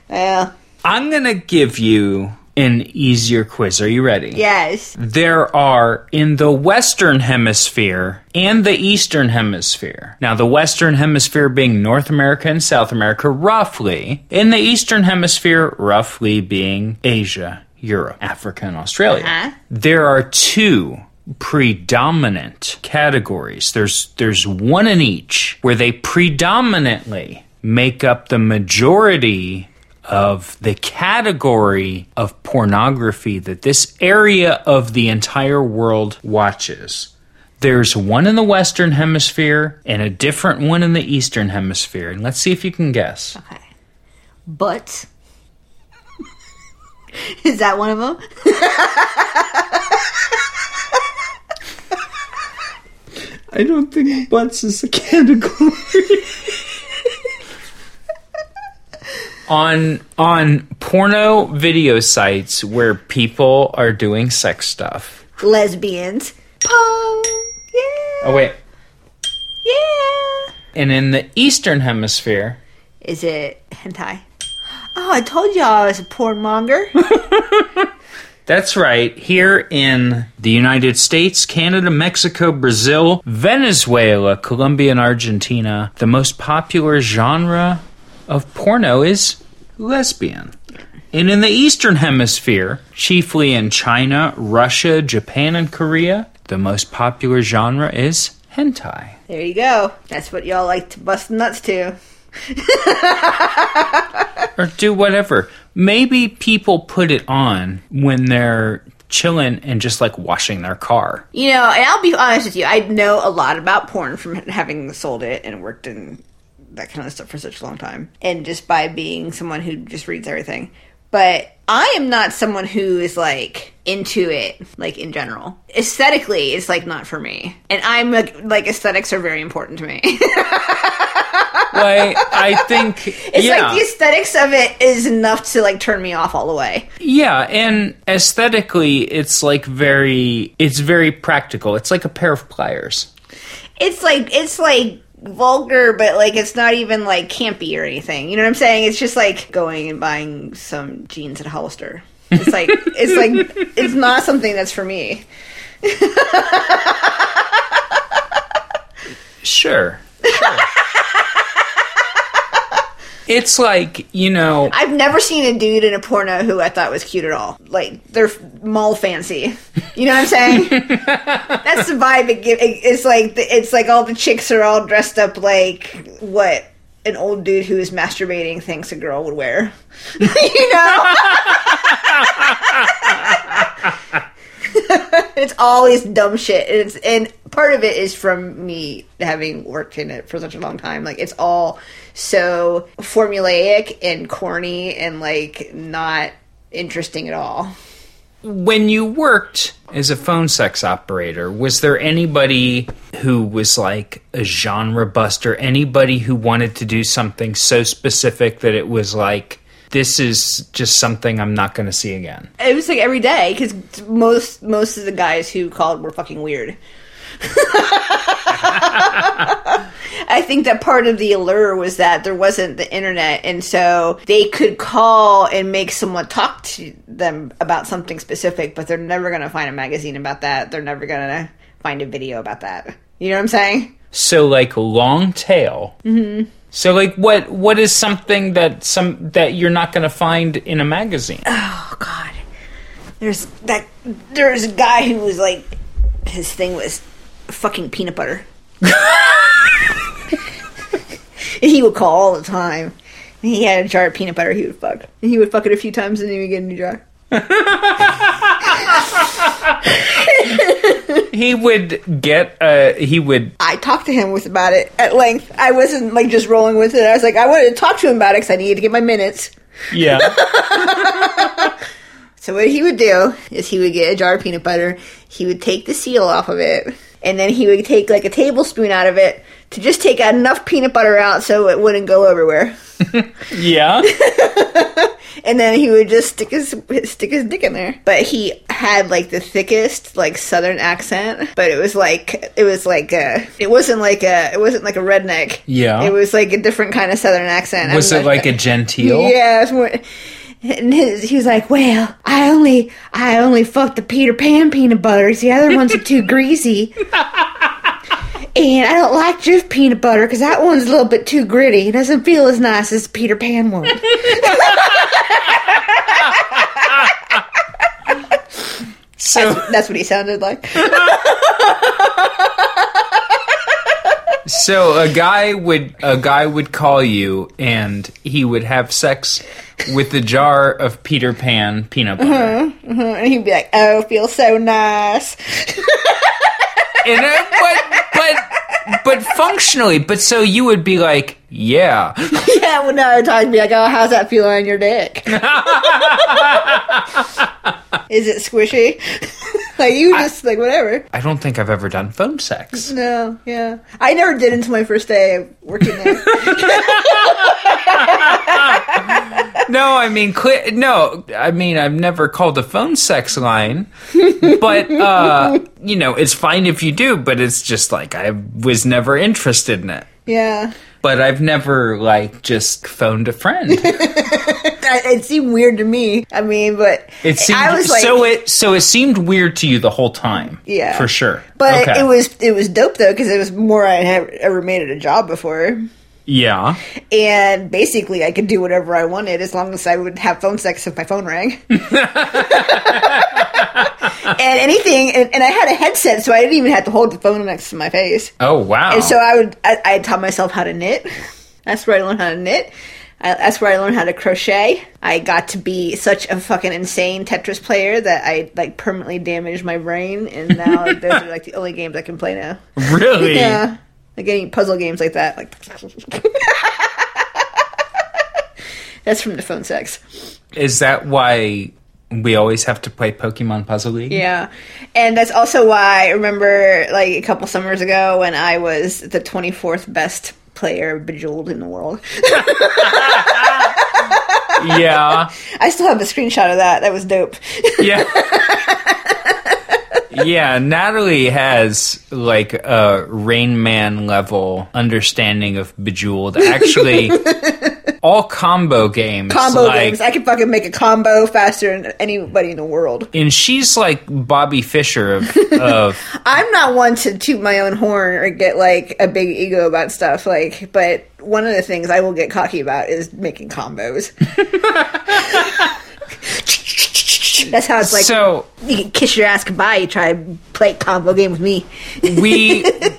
B: Well.
A: I'm going to give you an easier quiz. Are you ready?
B: Yes.
A: there are in the Western Hemisphere and the Eastern Hemisphere. Now, the Western Hemisphere being North America and South America, roughly. In the Eastern Hemisphere, roughly being Asia, Europe, Africa, and Australia.
B: Uh-huh.
A: There are two predominant categories. There's there's one in each where they predominantly make up the majority of the category of pornography that this area of the entire world watches. There's one in the Western Hemisphere and a different one in the Eastern Hemisphere. And let's see if you can guess.
B: Okay. But is that one of them?
A: I don't think butts is a category. on on porno video sites where people are doing sex stuff.
B: Lesbians. Pong. Yeah.
A: Oh wait.
B: Yeah.
A: And in the Eastern Hemisphere,
B: Is it hentai? Oh, I told y'all I was a porn monger.
A: That's right. Here in the United States, Canada, Mexico, Brazil, Venezuela, Colombia, and Argentina, the most popular genre of porno is lesbian. And in the Eastern Hemisphere, chiefly in China, Russia, Japan, and Korea, the most popular genre is hentai.
B: there you go. That's what y'all like to bust nuts to.
A: Or do whatever. Maybe people put it on when they're chilling and just like washing their car.
B: You know, and I'll be honest with you, I know a lot about porn from having sold it and worked in that kind of stuff for such a long time. And just by being someone who just reads everything. But I am not someone who is like into it, like in general. Aesthetically, it's like not for me. And I'm like, like aesthetics are very important to me.
A: Like, I think.
B: It's
A: yeah.
B: like the aesthetics of it is enough to like turn me off all the way.
A: Yeah, and aesthetically, it's like very, it's very practical. It's like a pair of pliers.
B: It's like it's like vulgar, but like it's not even like campy or anything. You know what I'm saying? It's just like going and buying some jeans at Hollister. It's like it's like it's not something that's for me.
A: Sure. sure. It's like you know,
B: I've never seen a dude in a porno who I thought was cute at all. Like they're mall fancy. You know what I'm saying? That's the vibe it gives. It's like the, it's like all the chicks are all dressed up like what an old dude who is masturbating thinks a girl would wear. you know? it's always dumb shit. And it's and part of it is from me having worked in it for such a long time. Like it's all so formulaic and corny and like not interesting at all.
A: when you worked as a phone sex operator, was there anybody who was like a genre buster? Anybody who wanted to do something so specific that it was like, this is just something I'm not going to see again?
B: It was like every day because most most of the guys who called were fucking weird. I think that part of the allure was that there wasn't the internet, and so they could call and make someone talk to them about something specific, but they're never going to find a magazine about that. They're never going to find a video about that. You know what I'm saying?
A: So like long tail. Mm-hmm. So like what what is something that some that you're not going to find in a magazine?
B: Oh God, there's that. There's a guy who was like, his thing was fucking peanut butter. he would call all the time. He had a jar of peanut butter he would fuck. And he would fuck it a few times and then he would get a new jar.
A: he would get uh he would
B: I talked to him with about it at length. I wasn't like just rolling with it. I was like, I wanted to talk to him about it because I needed to get my minutes.
A: yeah.
B: So what he would do is he would get a jar of peanut butter, he would take the seal off of it, and then he would take like a tablespoon out of it to just take enough peanut butter out so it wouldn't go everywhere.
A: yeah.
B: And then he would just stick his stick his dick in there. But he had like the thickest like southern accent, but it was like it was like a it wasn't like a it wasn't like a redneck.
A: Yeah.
B: It was like a different kind of southern accent.
A: Was
B: I'm
A: it like a genteel?
B: Yeah, it was more, and his, he was like, "Well, I only, I only fucked the Peter Pan peanut butters. The other ones are too greasy, and I don't like Jif peanut butter because that one's a little bit too gritty. It doesn't feel as nice as the Peter Pan one."
A: So
B: That's what he sounded like.
A: So a guy would a guy would call you and he would have sex with the jar of Peter Pan peanut butter.
B: And he'd be like, "Oh, feels so nice."
A: And uh, but but but functionally, but so you would be like, yeah.
B: yeah, well, no, I'd be like, "Oh, how's that feel on your dick?" Is it squishy? like you just like whatever.
A: I don't think I've ever done phone sex.
B: No, yeah, I never did until my first day working there.
A: No, I mean, clear, no, I mean, I've never called a phone sex line, but uh, you know, it's fine if you do, but it's just like I was never interested in it.
B: yeah,
A: But I've never like just phoned a friend.
B: It seemed weird to me. I mean, but
A: It seemed
B: I was like,
A: so it so it seemed weird to you the whole time.
B: Yeah.
A: for sure.
B: but
A: Okay.
B: it was it was dope though because it was more I had ever made it a job before.
A: yeah.
B: and basically I could do whatever I wanted as long as I would have phone sex if my phone rang. and anything, and, and I had a headset, so I didn't even have to hold the phone next to my face.
A: Oh wow.
B: And so I would, I, I taught myself how to knit. That's where I learned how to knit. I, that's where I learned how to crochet. I got to be such a fucking insane Tetris player that I like permanently damaged my brain, and now those are like the only games I can play now.
A: really?
B: Yeah. Like any puzzle games like that. Like That's from the phone sex.
A: Is that why we always have to play Pokemon Puzzle League?
B: Yeah. And that's also why I remember like a couple summers ago when I was the 24th best player Bejeweled in the world.
A: Yeah.
B: I still have a screenshot of that. That was dope.
A: Yeah. yeah, Natalie has like a Rain Man level understanding of Bejeweled. Actually, all combo games.
B: combo
A: like,
B: games. I can fucking make a combo faster than anybody in the world.
A: and she's like Bobby Fischer of, of
B: I'm not one to toot my own horn or get like a big ego about stuff like but one of the things I will get cocky about is making combos. That's how it's like
A: so
B: you can kiss your ass goodbye, you try to play a combo game with me.
A: we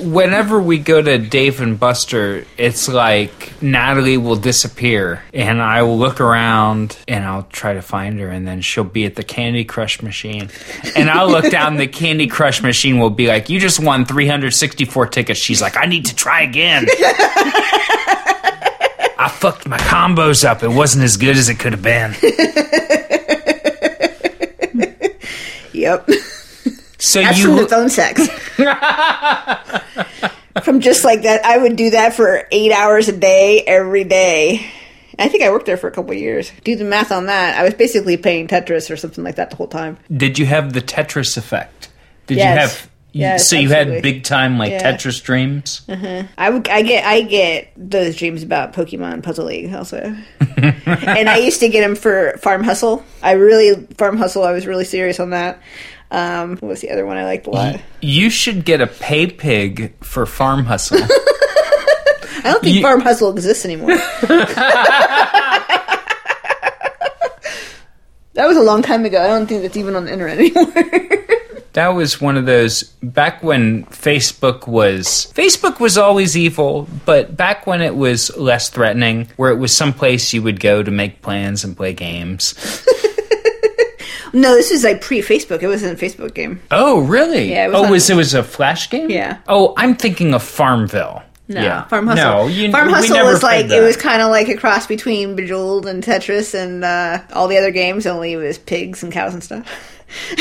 A: whenever we go to Dave and Buster, it's like Natalie will disappear and I will look around and I'll try to find her and then she'll be at the Candy Crush machine. And I'll look down the Candy Crush machine will be like, "You just won 364 tickets." She's like, "I need to try again." I fucked my combos up. It wasn't as good as it could have been.
B: Yep.
A: So
B: That's
A: you
B: from the phone sex. from just like that, I would do that for eight hours a day, every day. I think I worked there for a couple of years. Do the math on that. I was basically playing Tetris or something like that the whole time.
A: Did you have the Tetris effect? Did
B: Yes.
A: you have?
B: Yes,
A: so you
B: absolutely.
A: had big time like
B: Yeah.
A: Tetris dreams. Uh-huh.
B: I would, I get, I get those dreams about Pokemon Puzzle League also, and I used to get them for Farm Hustle. I really Farm Hustle. I was really serious on that. Um, what was the other one I liked a lot?
A: You should get a pay pig for Farm Hustle.
B: I don't think
A: You-
B: Farm Hustle exists anymore. that was a long time ago. I don't think that's even on the internet anymore.
A: that was one of those back when Facebook was Facebook was always evil, but back when it was less threatening, where it was some place you would go to make plans and play games.
B: No, this was like pre-Facebook. It wasn't a Facebook game.
A: Oh, really?
B: Yeah, it was
A: oh,
B: on-
A: was it was a flash game?
B: Yeah.
A: Oh, I'm thinking of Farmville.
B: No,
A: yeah.
B: Farm Hustle.
A: No, you,
B: Farm Hustle was like it was kind of like a cross between Bejeweled and Tetris and uh, all the other games. Only it was pigs and cows and stuff.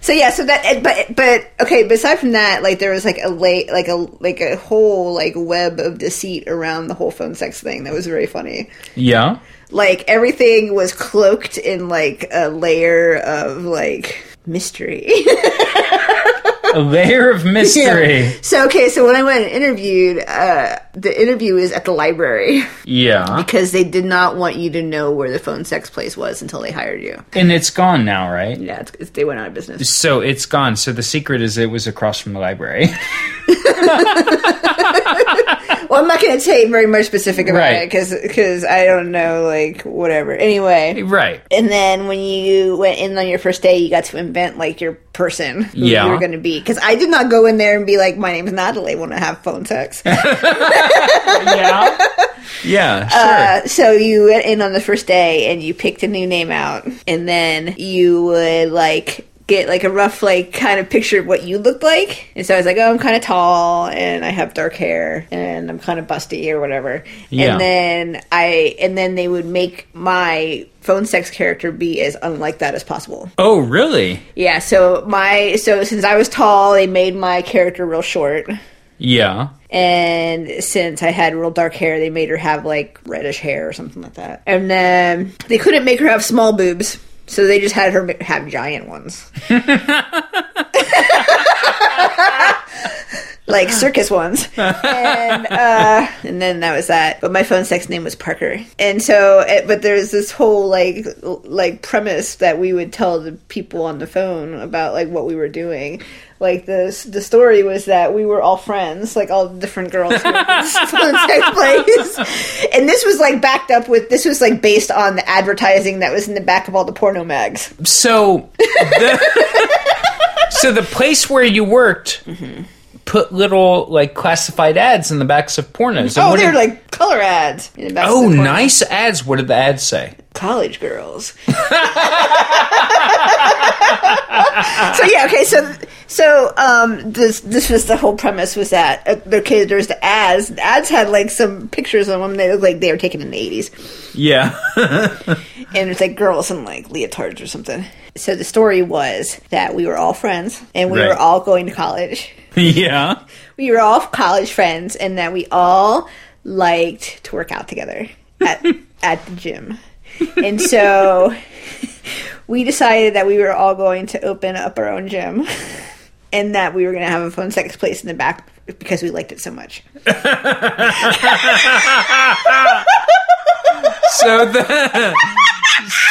B: so yeah, so that but but okay. Aside from that, like there was like a late like a like a whole like web of deceit around the whole phone sex thing that was very funny.
A: yeah.
B: Like everything was cloaked in like a layer of like mystery.
A: A layer of mystery.
B: Yeah. So okay, so when I went and interviewed, uh, the interview is at the library
A: Yeah.
B: because they did not want you to know where the phone sex place was until they hired you.
A: And it's gone now, right?
B: Yeah, it's, it's, they went out of business.
A: So it's gone. So the secret is it was across from the library.
B: Well, I'm not going to say very much specific about
A: Right.
B: it because because I don't know, like whatever. Anyway,
A: Right.
B: and then when you went in on your first day, you got to invent like your person who
A: Yeah.
B: you were going to be. Because I did not go in there and be like, "My name's Natalie. I want to have phone sex."
A: Yeah. Yeah. Sure.
B: Uh, so you went in on the first day and you picked a new name out, and then you would like get like a rough like kind of picture of what you looked like. And so I was like, oh, I'm kind of tall and I have dark hair and I'm kind of busty or whatever.
A: Yeah.
B: And then I and then they would make my phone sex character be as unlike that as possible.
A: oh, really?
B: Yeah. So my so since I was tall, they made my character real short.
A: Yeah.
B: And since I had real dark hair, they made her have like reddish hair or something like that. And then they couldn't make her have small boobs, so they just had her have giant ones. like circus ones. And uh and then that was that. But my phone sex name was Parker. And so it, but there's this whole like like premise that we would tell the people on the phone about like what we were doing. Like the the story was that we were all friends, like all the different girls who were in this phone sex place. And this was like backed up with this was like based on the advertising that was in the back of all the porno mags.
A: So, the, so the place where you worked put little like classified ads in the backs of pornos.
B: Oh, they're
A: did-
B: like color ads. in the back of
A: oh, nice ads. What did the ads say?
B: College girls. so yeah, okay, so so um this this was the whole premise was that uh, okay, there's the ads. The ads had like some pictures on them. They looked like they were taken in the eighties,
A: Yeah.
B: and it's like girls in like leotards or something. So the story was that we were all friends and we
A: Right.
B: were all going to college.
A: yeah.
B: We were all college friends, and that we all liked to work out together at at the gym. And so we decided that we were all going to open up our own gym and that we were going to have a phone sex place in the back because we liked it so much.
A: So the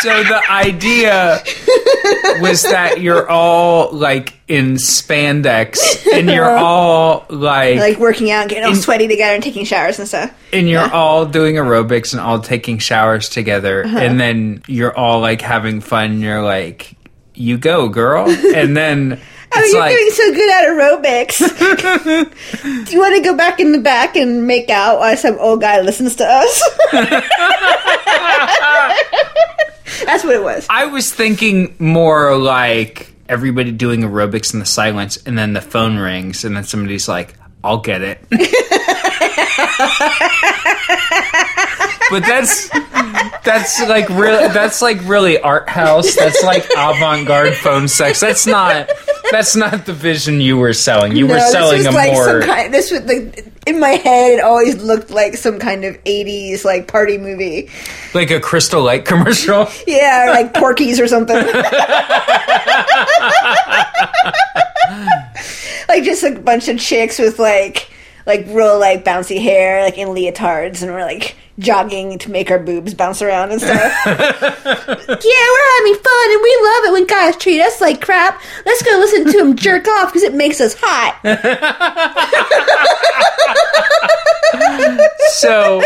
A: so the idea was that you're all like in spandex and you're all like,
B: Like working out, getting all
A: In-
B: sweaty together and taking showers and stuff.
A: and you're all doing aerobics and all taking showers together
B: Uh-huh.
A: and then you're all like having fun you're like you go girl and then
B: Oh, you're
A: like
B: doing so good at aerobics. Do you want to go back in the back and make out while some old guy listens to us? That's what it was.
A: I was thinking more like everybody doing aerobics in the silence, and then the phone rings, and then somebody's like, "I'll get it." but that's that's like really that's like really art house. That's like avant garde phone sex. That's not that's not the vision you were selling. You were selling
B: this
A: a
B: like
A: more
B: some kind. This was like in my head. It always looked like some kind of '80s like party movie.
A: like a Crystal Light commercial.
B: Yeah, or like Porky's or something. like just a bunch of chicks with like like real like bouncy hair, like in leotards, and we're like jogging to make our boobs bounce around and stuff. yeah, we're having fun, and we love it when guys treat us like crap. Let's go listen to them jerk off because it makes us hot.
A: So,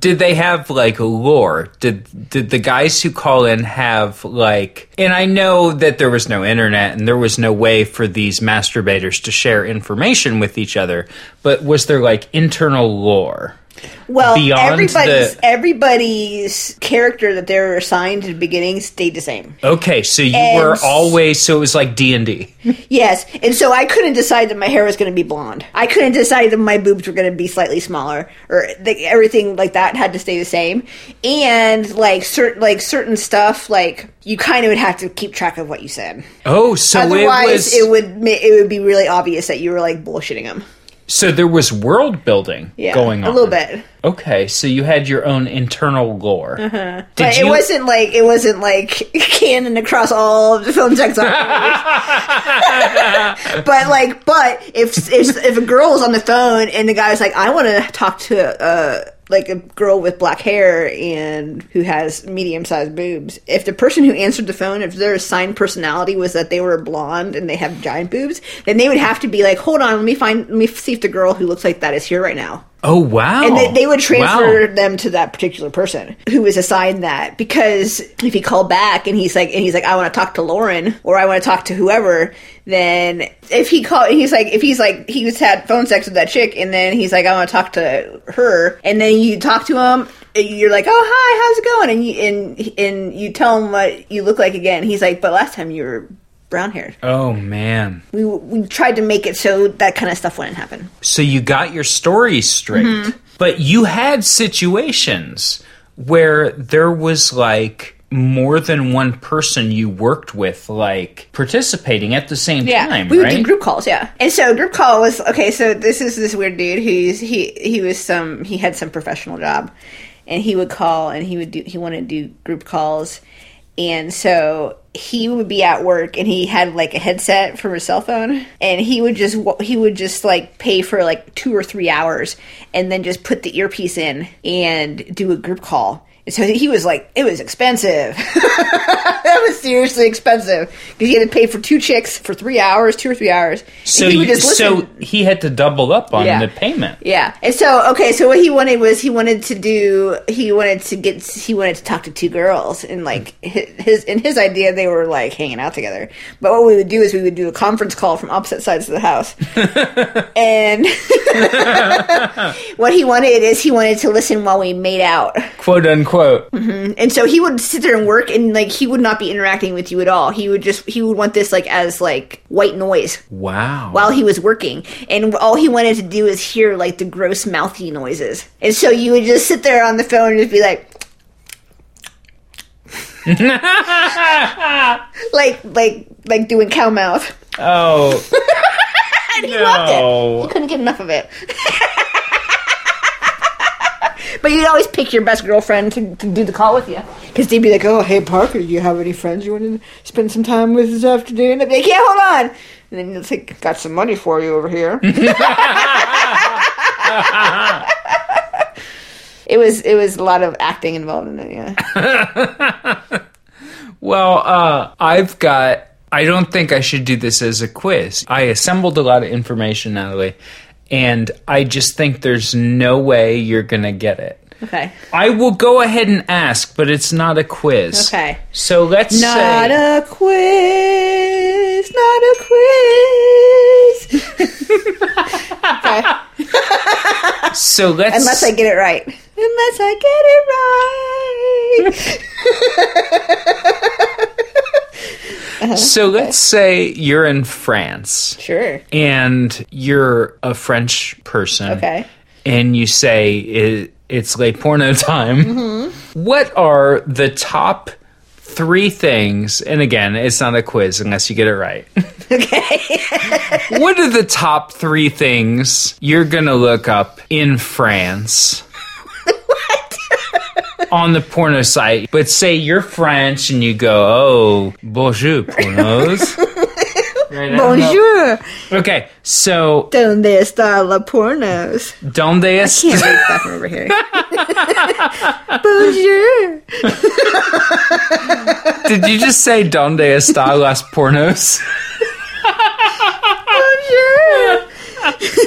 A: did they have like lore? Did did the guys who call in have like? And I know that there was no internet and there was no way for these masturbators to share information with each other. But was there like internal lore?
B: Well,
A: Beyond
B: everybody's
A: the-
B: everybody's character that they were assigned at the beginning stayed the same.
A: Okay, so you
B: And
A: were always so it was like D and D.
B: Yes, and so I couldn't decide that my hair was going to be blonde. I couldn't decide that my boobs were going to be slightly smaller, or the, everything like that had to stay the same. And like certain like certain stuff, like you kind of would have to keep track of what you said.
A: Oh, so
B: Otherwise,
A: it was
B: it would it would be really obvious that you were like bullshitting them.
A: So there was world building
B: Yeah,
A: going on
B: a little bit.
A: Okay, so you had your own internal lore.
B: Uh-huh. But
A: you?
B: it wasn't like it wasn't like canon across all of the film operators. but like, but if, if if a girl was on the phone and the guy was like, I want to talk to uh like a girl with black hair and who has medium sized boobs. If the person who answered the phone, if their assigned personality was that they were blonde and they have giant boobs, then they would have to be like, hold on, let me find, let me see if the girl who looks like that is here right now.
A: Oh wow!
B: And they, they would transfer
A: Wow.
B: them to that particular person who was assigned that because if he called back and he's like and he's like I want to talk to Lauren or I want to talk to whoever, then if he called he's like if he's like he was had phone sex with that chick and then he's like I want to talk to her and then you talk to him you're like oh hi how's it going and you and and you tell him what you look like again he's like but last time you were brown haired
A: Oh man!
B: we we tried to make it so that kind of stuff wouldn't happen
A: So you got your story straight,
B: Mm-hmm.
A: but you had situations where there was like more than one person you worked with, like participating at the same time,
B: we would
A: right?
B: do group calls. Yeah, and so group call was okay. So this is this weird dude who's he he was some he had some professional job, and he would call and he would do he wanted to do group calls, and so he would be at work and he had like a headset from his cell phone. And he would just he would just like pay for like two or three hours and then just put the earpiece in and do a group call so he was like it was expensive that was seriously expensive because he had to pay for two chicks for three hours, two or three hours.
A: so
B: he would
A: you,
B: just
A: so he had to double up on
B: Yeah.
A: the payment.
B: yeah, and so okay, so what he wanted was he wanted to do he wanted to get he wanted to talk to two girls and like his in his idea they were like hanging out together. But what we would do is we would do a conference call from opposite sides of the house, and what he wanted is he wanted to listen while we made out.
A: quote unquote. Mm-hmm.
B: And so he would sit there and work and like he would not be interacting with you at all. He would just he would want this like as like white noise
A: Wow.
B: while he was working. And all he wanted to do is hear like the gross mouthy noises. And so you would just sit there on the phone and just be like like like like doing cow mouth.
A: Oh
B: And he loved it.
A: no.
B: He couldn't get enough of it. But you'd always pick your best girlfriend to, to do the call with you. Because they'd be like, oh, hey, Parker, do you have any friends you want to spend some time with this afternoon? I'd be like, yeah, hold on. And then it's like, got some money for you over here. it was it was a lot of acting involved in it, yeah.
A: Well, uh, I've got. I don't think I should do this as a quiz. I assembled a lot of information, Natalie, and I just think there's no way you're gonna get it.
B: Okay.
A: I will go ahead and ask, but it's not a quiz.
B: Okay.
A: So let's
B: Not
A: say.
B: a quiz, not a quiz. okay.
A: so let's.
B: Unless I get it right. Unless I get it right.
A: so let's say you're in France
B: Sure.
A: and you're a French person.
B: Okay.
A: and you say it, it's late porno time,
B: Mm-hmm.
A: what are the top three things? And again, it's not a quiz unless you get it right.
B: Okay.
A: what are the top three things you're going to look up in France? On the porno site, but say you're French and you go, oh, bonjour, pornos. Right, I.
B: Bonjour.
A: Okay, so
B: Donde está la pornos?
A: donde
B: Can't
A: est
B: read that from over here. Bonjour.
A: Did you just say donde está las pornos?
B: Bonjour.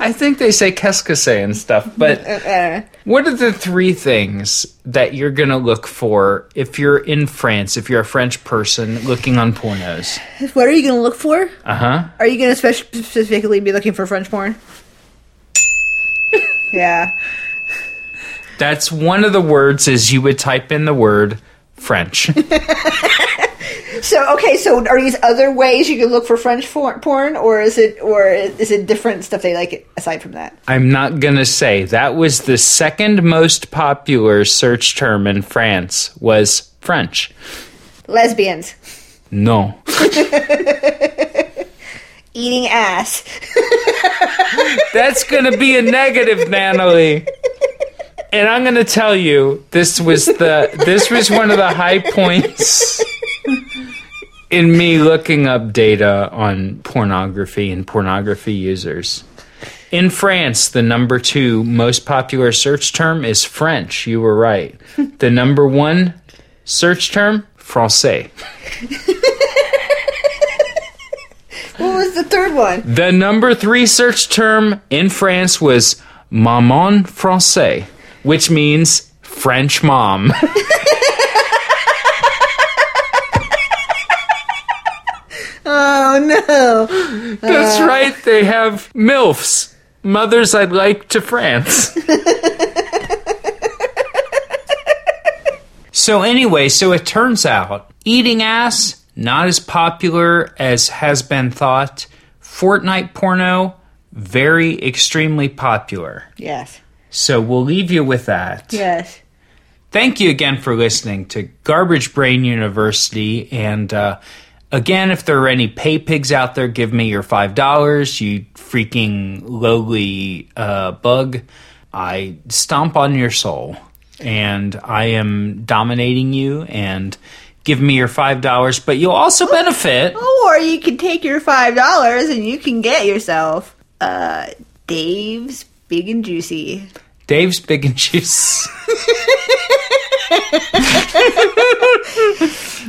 A: I think they say c'est and stuff, but
B: Uh,
A: what are the three things that you're going to look for if you're in France, if you're a French person looking on pornos?
B: what are you going to look for?
A: Uh huh.
B: Are you going to spec- specifically be looking for French porn? yeah.
A: That's one of the words is you would type in the word French.
B: So okay, so are these other ways you can look for French porn, or is it, or is it different stuff they like aside from that?
A: I'm not to say that was the second most popular search term in France was French.
B: Lesbians
A: No.
B: eating ass.
A: That's to be a negative, Natalie. And I'm going to tell you, this was the this was one of the high points in me looking up data on pornography and pornography users. In France, the number 2 most popular search term is French. You were right. The number 1 search term, français.
B: What was the third one?
A: The number three search term in France was maman français, which means French mom.
B: Oh no!
A: That's right, they have MILFs, mothers I'd like to France. so, anyway, so it turns out eating ass, not as popular as has been thought. Fortnite porno, very extremely popular.
B: Yes.
A: So, we'll leave you with that.
B: Yes.
A: Thank you again for listening to Garbage Brain University. And uh, again, if there are any pay pigs out there, give me your $5, you freaking lowly uh, bug. I stomp on your soul and I am dominating you and give me your $5, but you'll also benefit.
B: Or you can take your five dollars and you can get yourself uh Dave's Big and Juicy.
A: Dave's Big and Juice.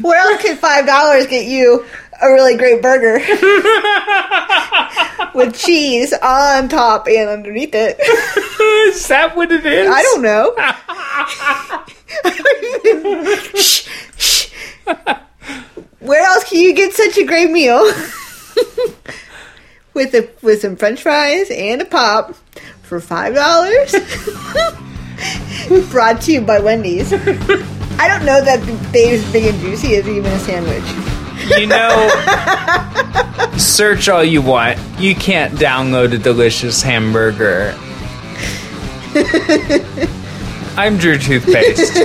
B: Where else could five dollars get you a really great burger with cheese on top and underneath it?
A: Is that what it is?
B: I don't know. shh, shh. Where else can you get such a great meal? with a with some French fries and a pop for five dollars. Brought to you by Wendy's. I don't know that Dave's Big and Juicy is even a sandwich.
A: You know, search all you want. You can't download a delicious hamburger. I'm Drew Toothpaste.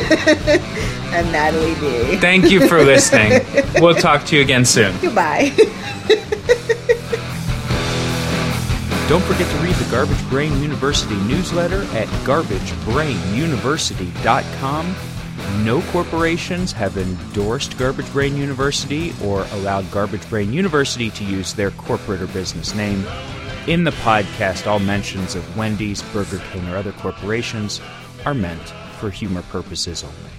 B: And Natalie D.
A: Thank you for listening. We'll talk to you again soon.
B: Goodbye.
A: Don't forget to read the Garbage Brain University newsletter at garbagebrainuniversity.com. No corporations have endorsed Garbage Brain University or allowed Garbage Brain University to use their corporate or business name. In the podcast, all mentions of Wendy's, Burger King, or other corporations are meant for humor purposes only.